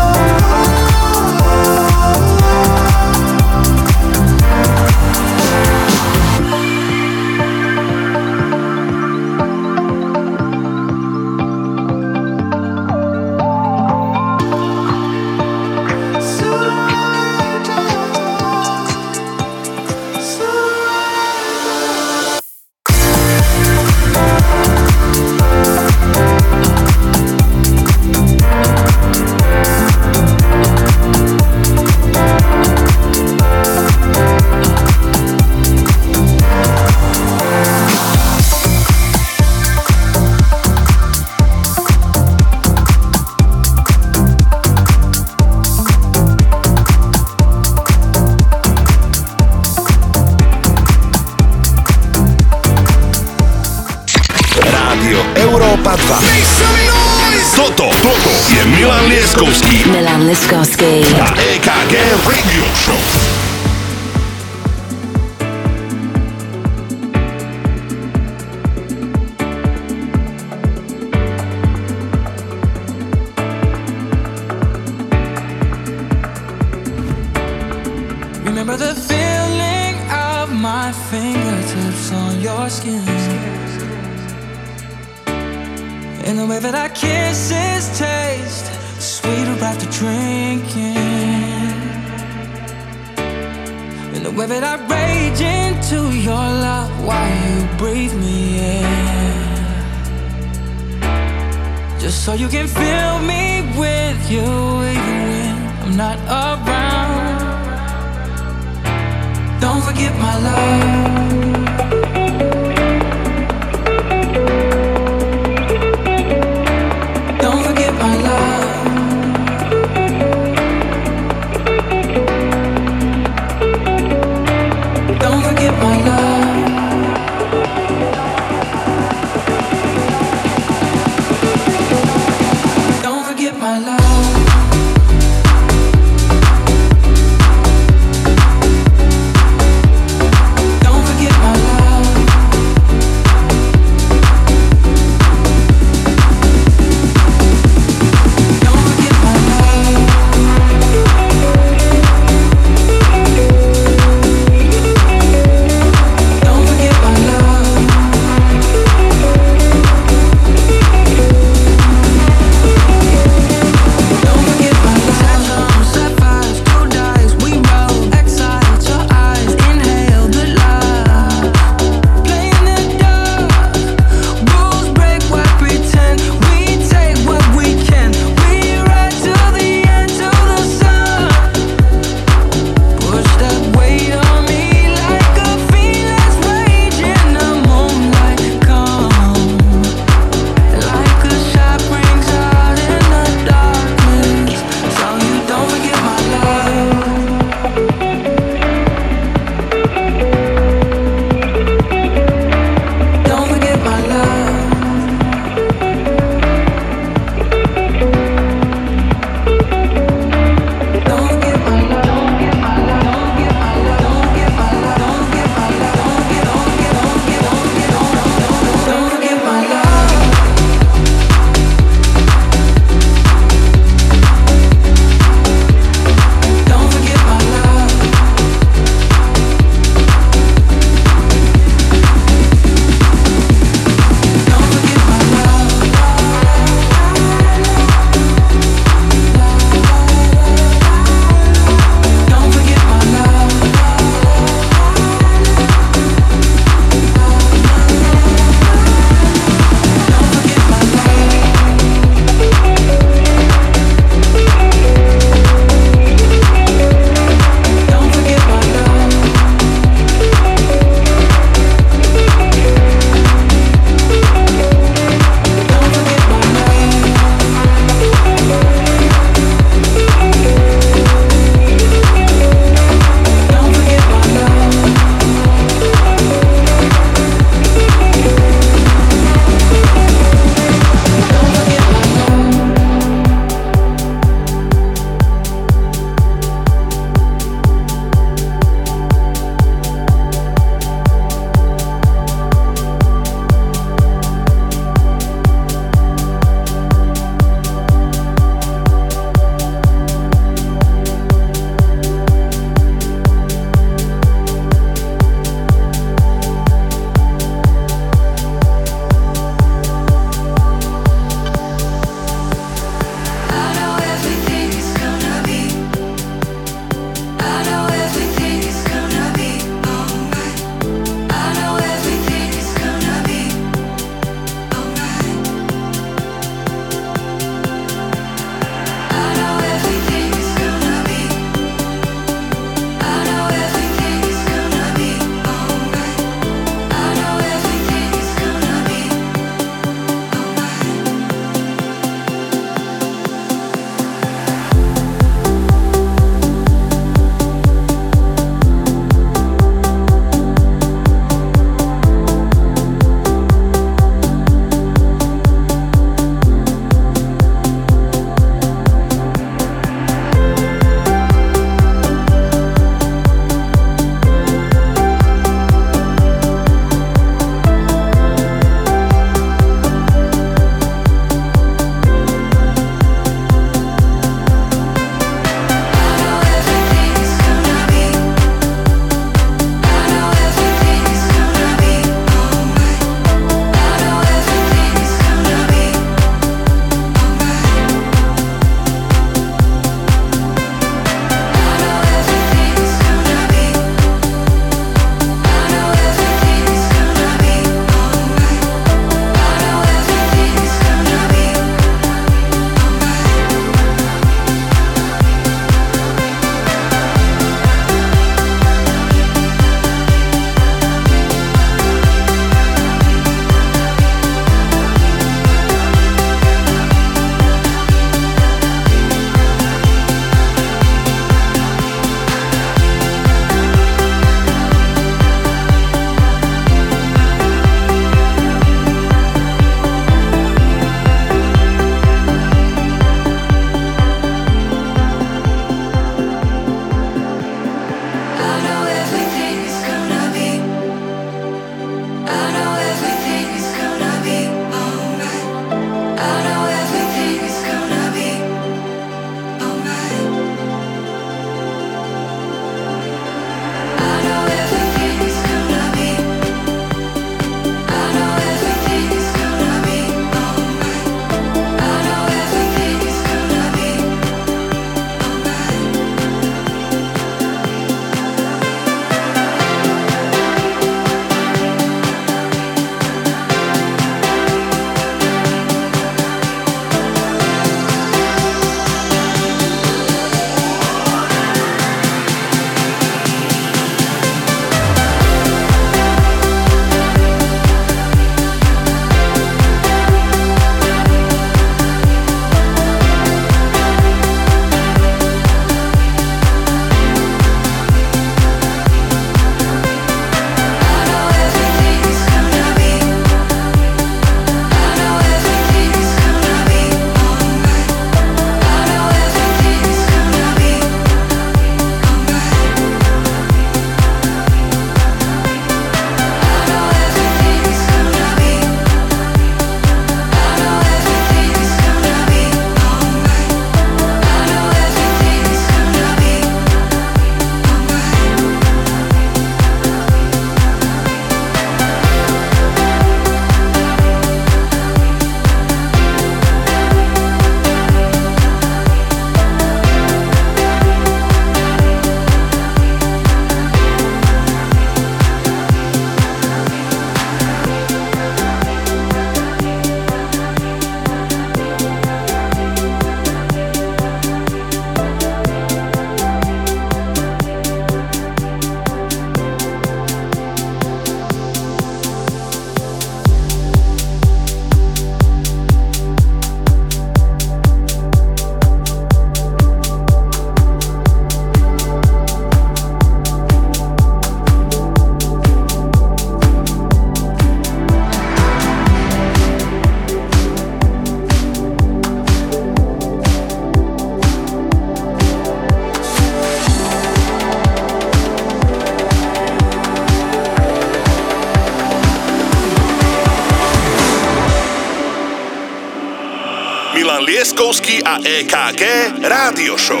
Milan Lieskovský a EKG Rádio Show.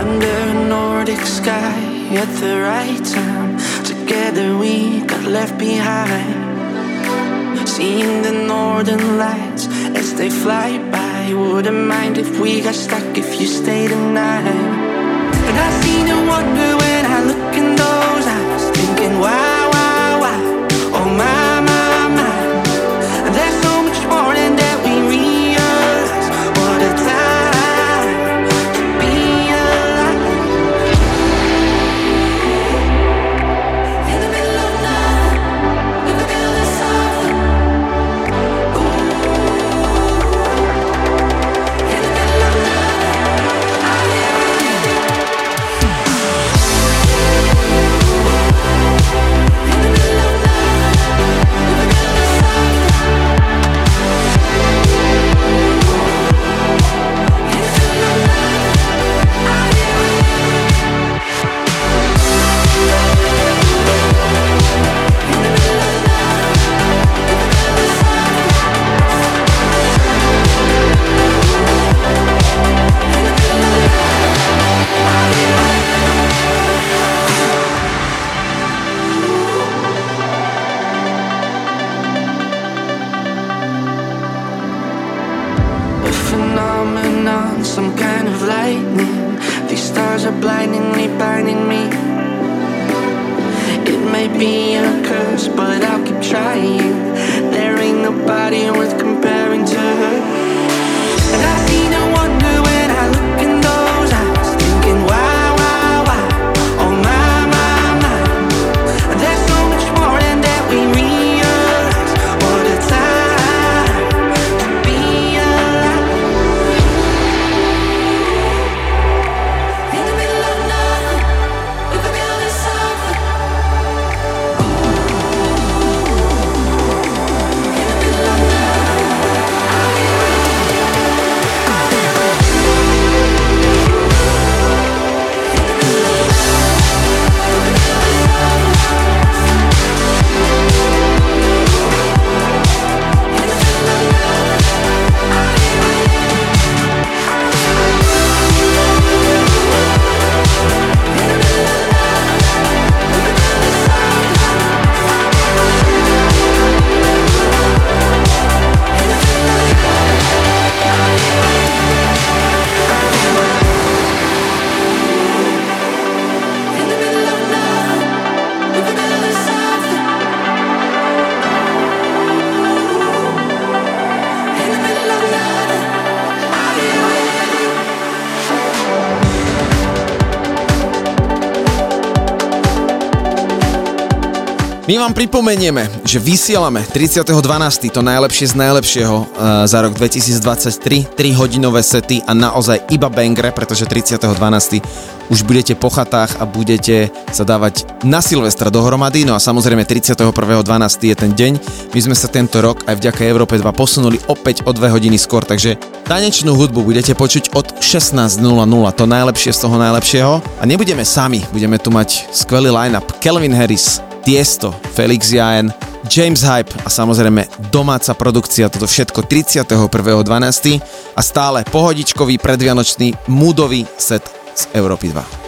Under a Nordic sky at the right time. Together we got left behind. Seeing the northern lights as they fly by. Wouldn't mind if we got stuck if you stayed the night. I see no wonder when I look in those eyes, thinking why, My vám pripomenieme, že vysielame 30.12. to najlepšie z najlepšieho uh, za rok 2023, 3 hodinové sety a naozaj iba bangre, pretože 30.12. už budete po chatách a budete sa dávať na Silvestra dohromady, no a samozrejme 31.12. je ten deň. My sme sa tento rok aj vďaka Európe 2 posunuli opäť o 2 hodiny skôr, takže tanečnú hudbu budete počuť od 16.00, to najlepšie z toho najlepšieho a nebudeme sami, budeme tu mať skvelý line-up Kelvin Harris, Tiesto, Felix Jaen, James Hype a samozrejme domáca produkcia, toto všetko 31.12. a stále pohodičkový predvianočný moodový set z Európy 2.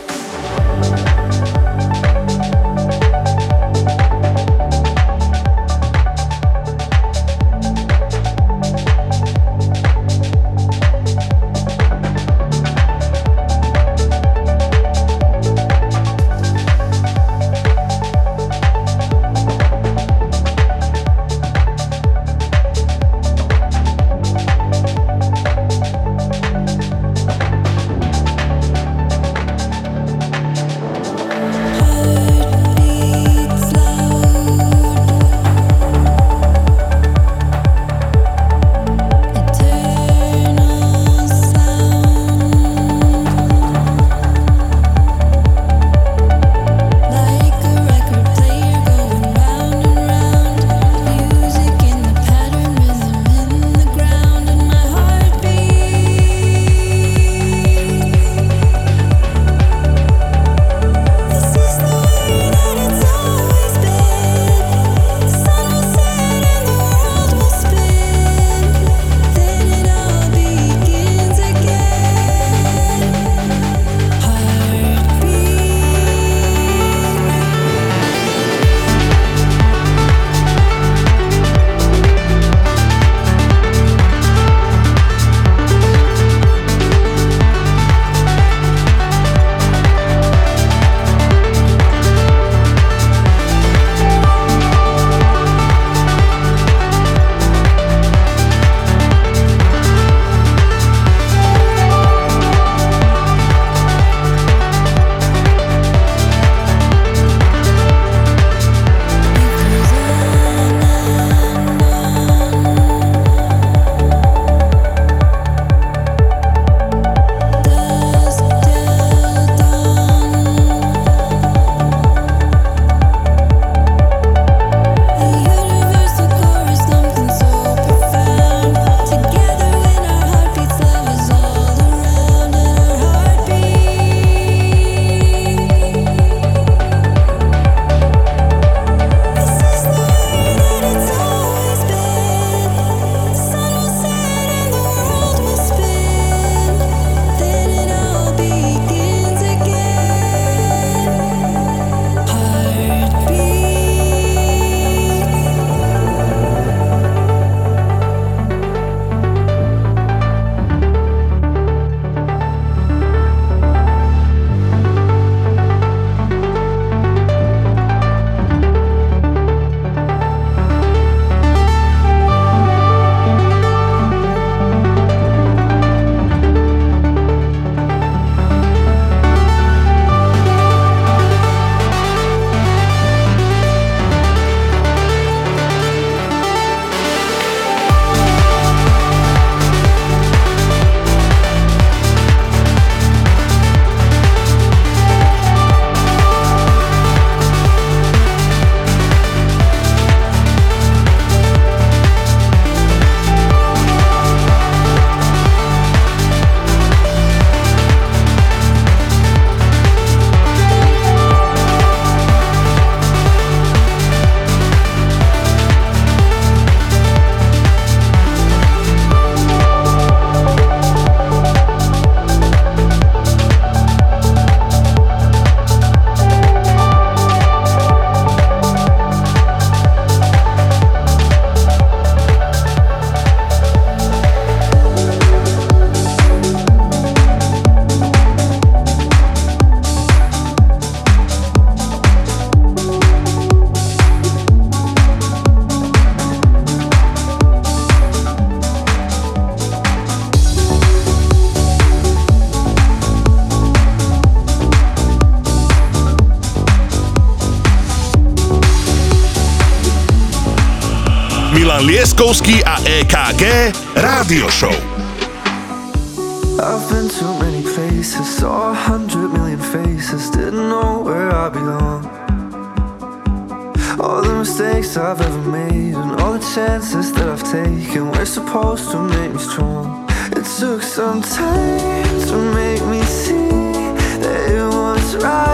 Laskovský a EKG Rádio Show. I've been too many places, saw a hundred million faces, didn't know where I belong. All the mistakes I've ever made and all the chances that I've taken were supposed to make me strong. It took some time to make me see that it was right.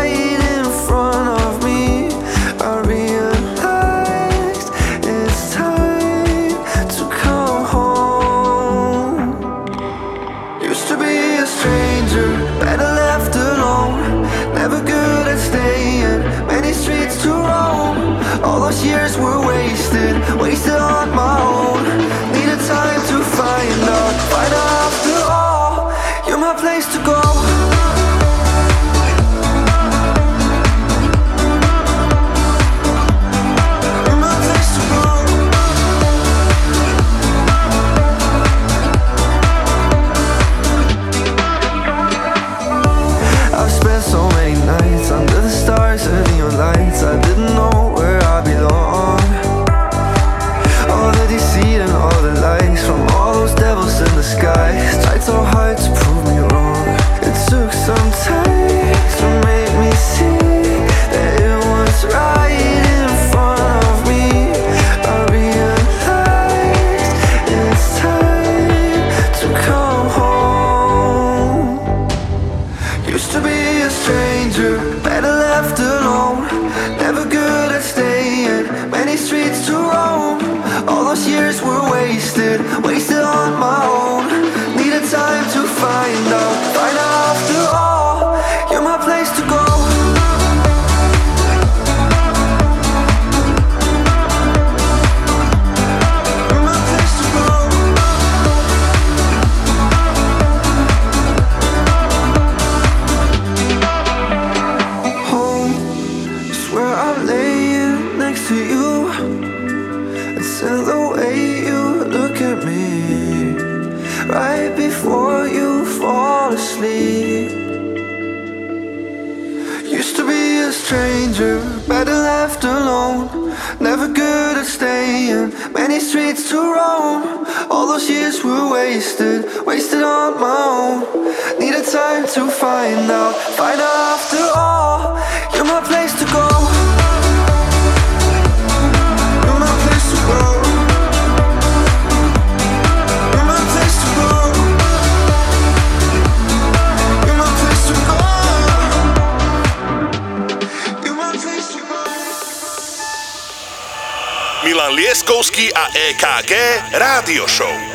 those years were wasted, wasted on my own. Needed time to find out, find out after all. You're my place to go. You're my place to go. Milan Lieskovský a EKG Rádio Show.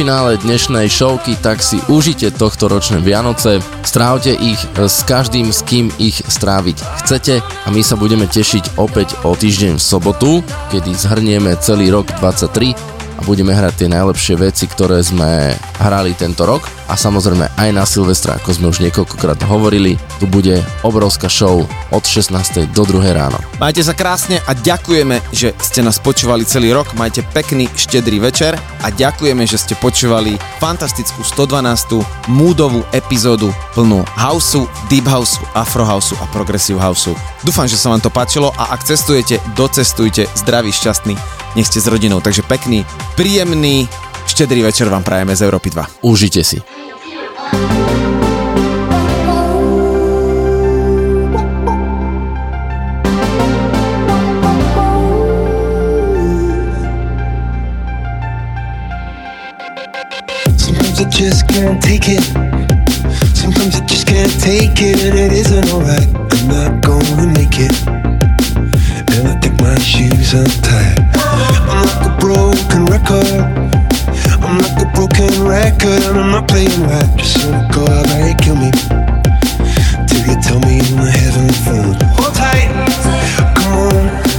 Finále dnešnej showky, tak si užite tohto ročné Vianoce, strávte ich s každým, s kým ich stráviť chcete. A my sa budeme tešiť opäť o týždeň v sobotu, kedy zhrnieme celý rok 23 a budeme hrať tie najlepšie veci, ktoré sme hrali tento rok a samozrejme aj na Silvestra, ako sme už niekoľkokrát hovorili, tu bude obrovská show od 16. do 2. ráno. Majte sa krásne a ďakujeme, že ste nás počúvali celý rok. Majte pekný, štedrý večer a ďakujeme, že ste počúvali fantastickú 112. múdovú epizódu plnú houseu, deep houseu, afro houseu a progressive houseu. Dúfam, že sa vám to páčilo a ak cestujete, docestujte zdraví, šťastný, nech ste s rodinou. Takže pekný, príjemný, štedrý večer vám prajeme z Európy 2. Užite si. Sometimes I just can't take it. Sometimes I just can't take it, and it isn't alright. I'm not gonna make it. And I think my shoes. I'm like a broken record. I'm like a broken record, and I'm not playing right. Just let go, how about it kill me? Till you tell me I'm having fun. Hold tight. Come on,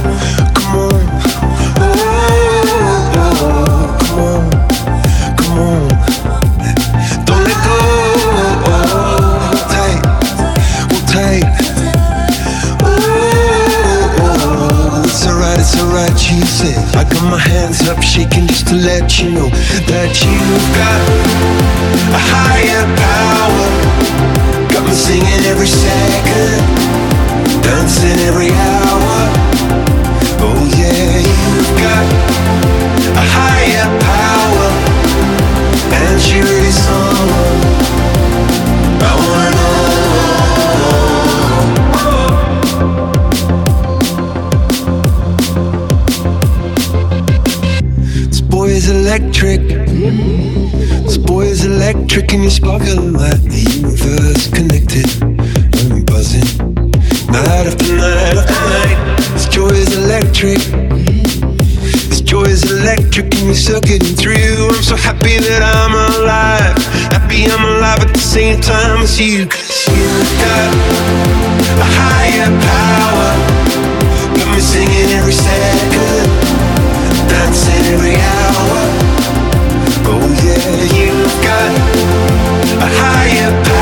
said. I got my hands up, shaking just to let you know that you've got a higher power. Got me singing every second, dancing every hour. Oh yeah, you've got a higher power, and she really someone electric. This boy is electric, and you sparkle like the universe connected. I'm buzzing, night after night after night. This joy is electric. This joy is electric, and you're circuiting through. I'm so happy that I'm alive. Happy I'm alive at the same time as you. Cause you've got a higher power. Got me singing every second, dancing every hour. A higher. power,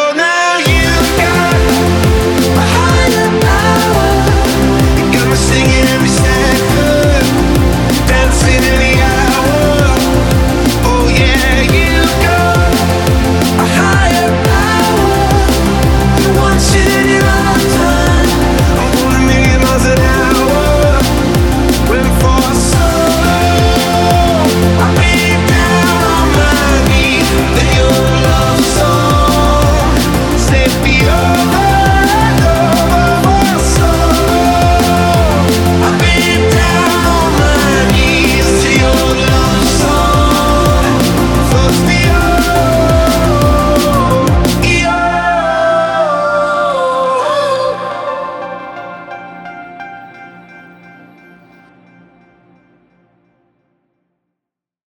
now.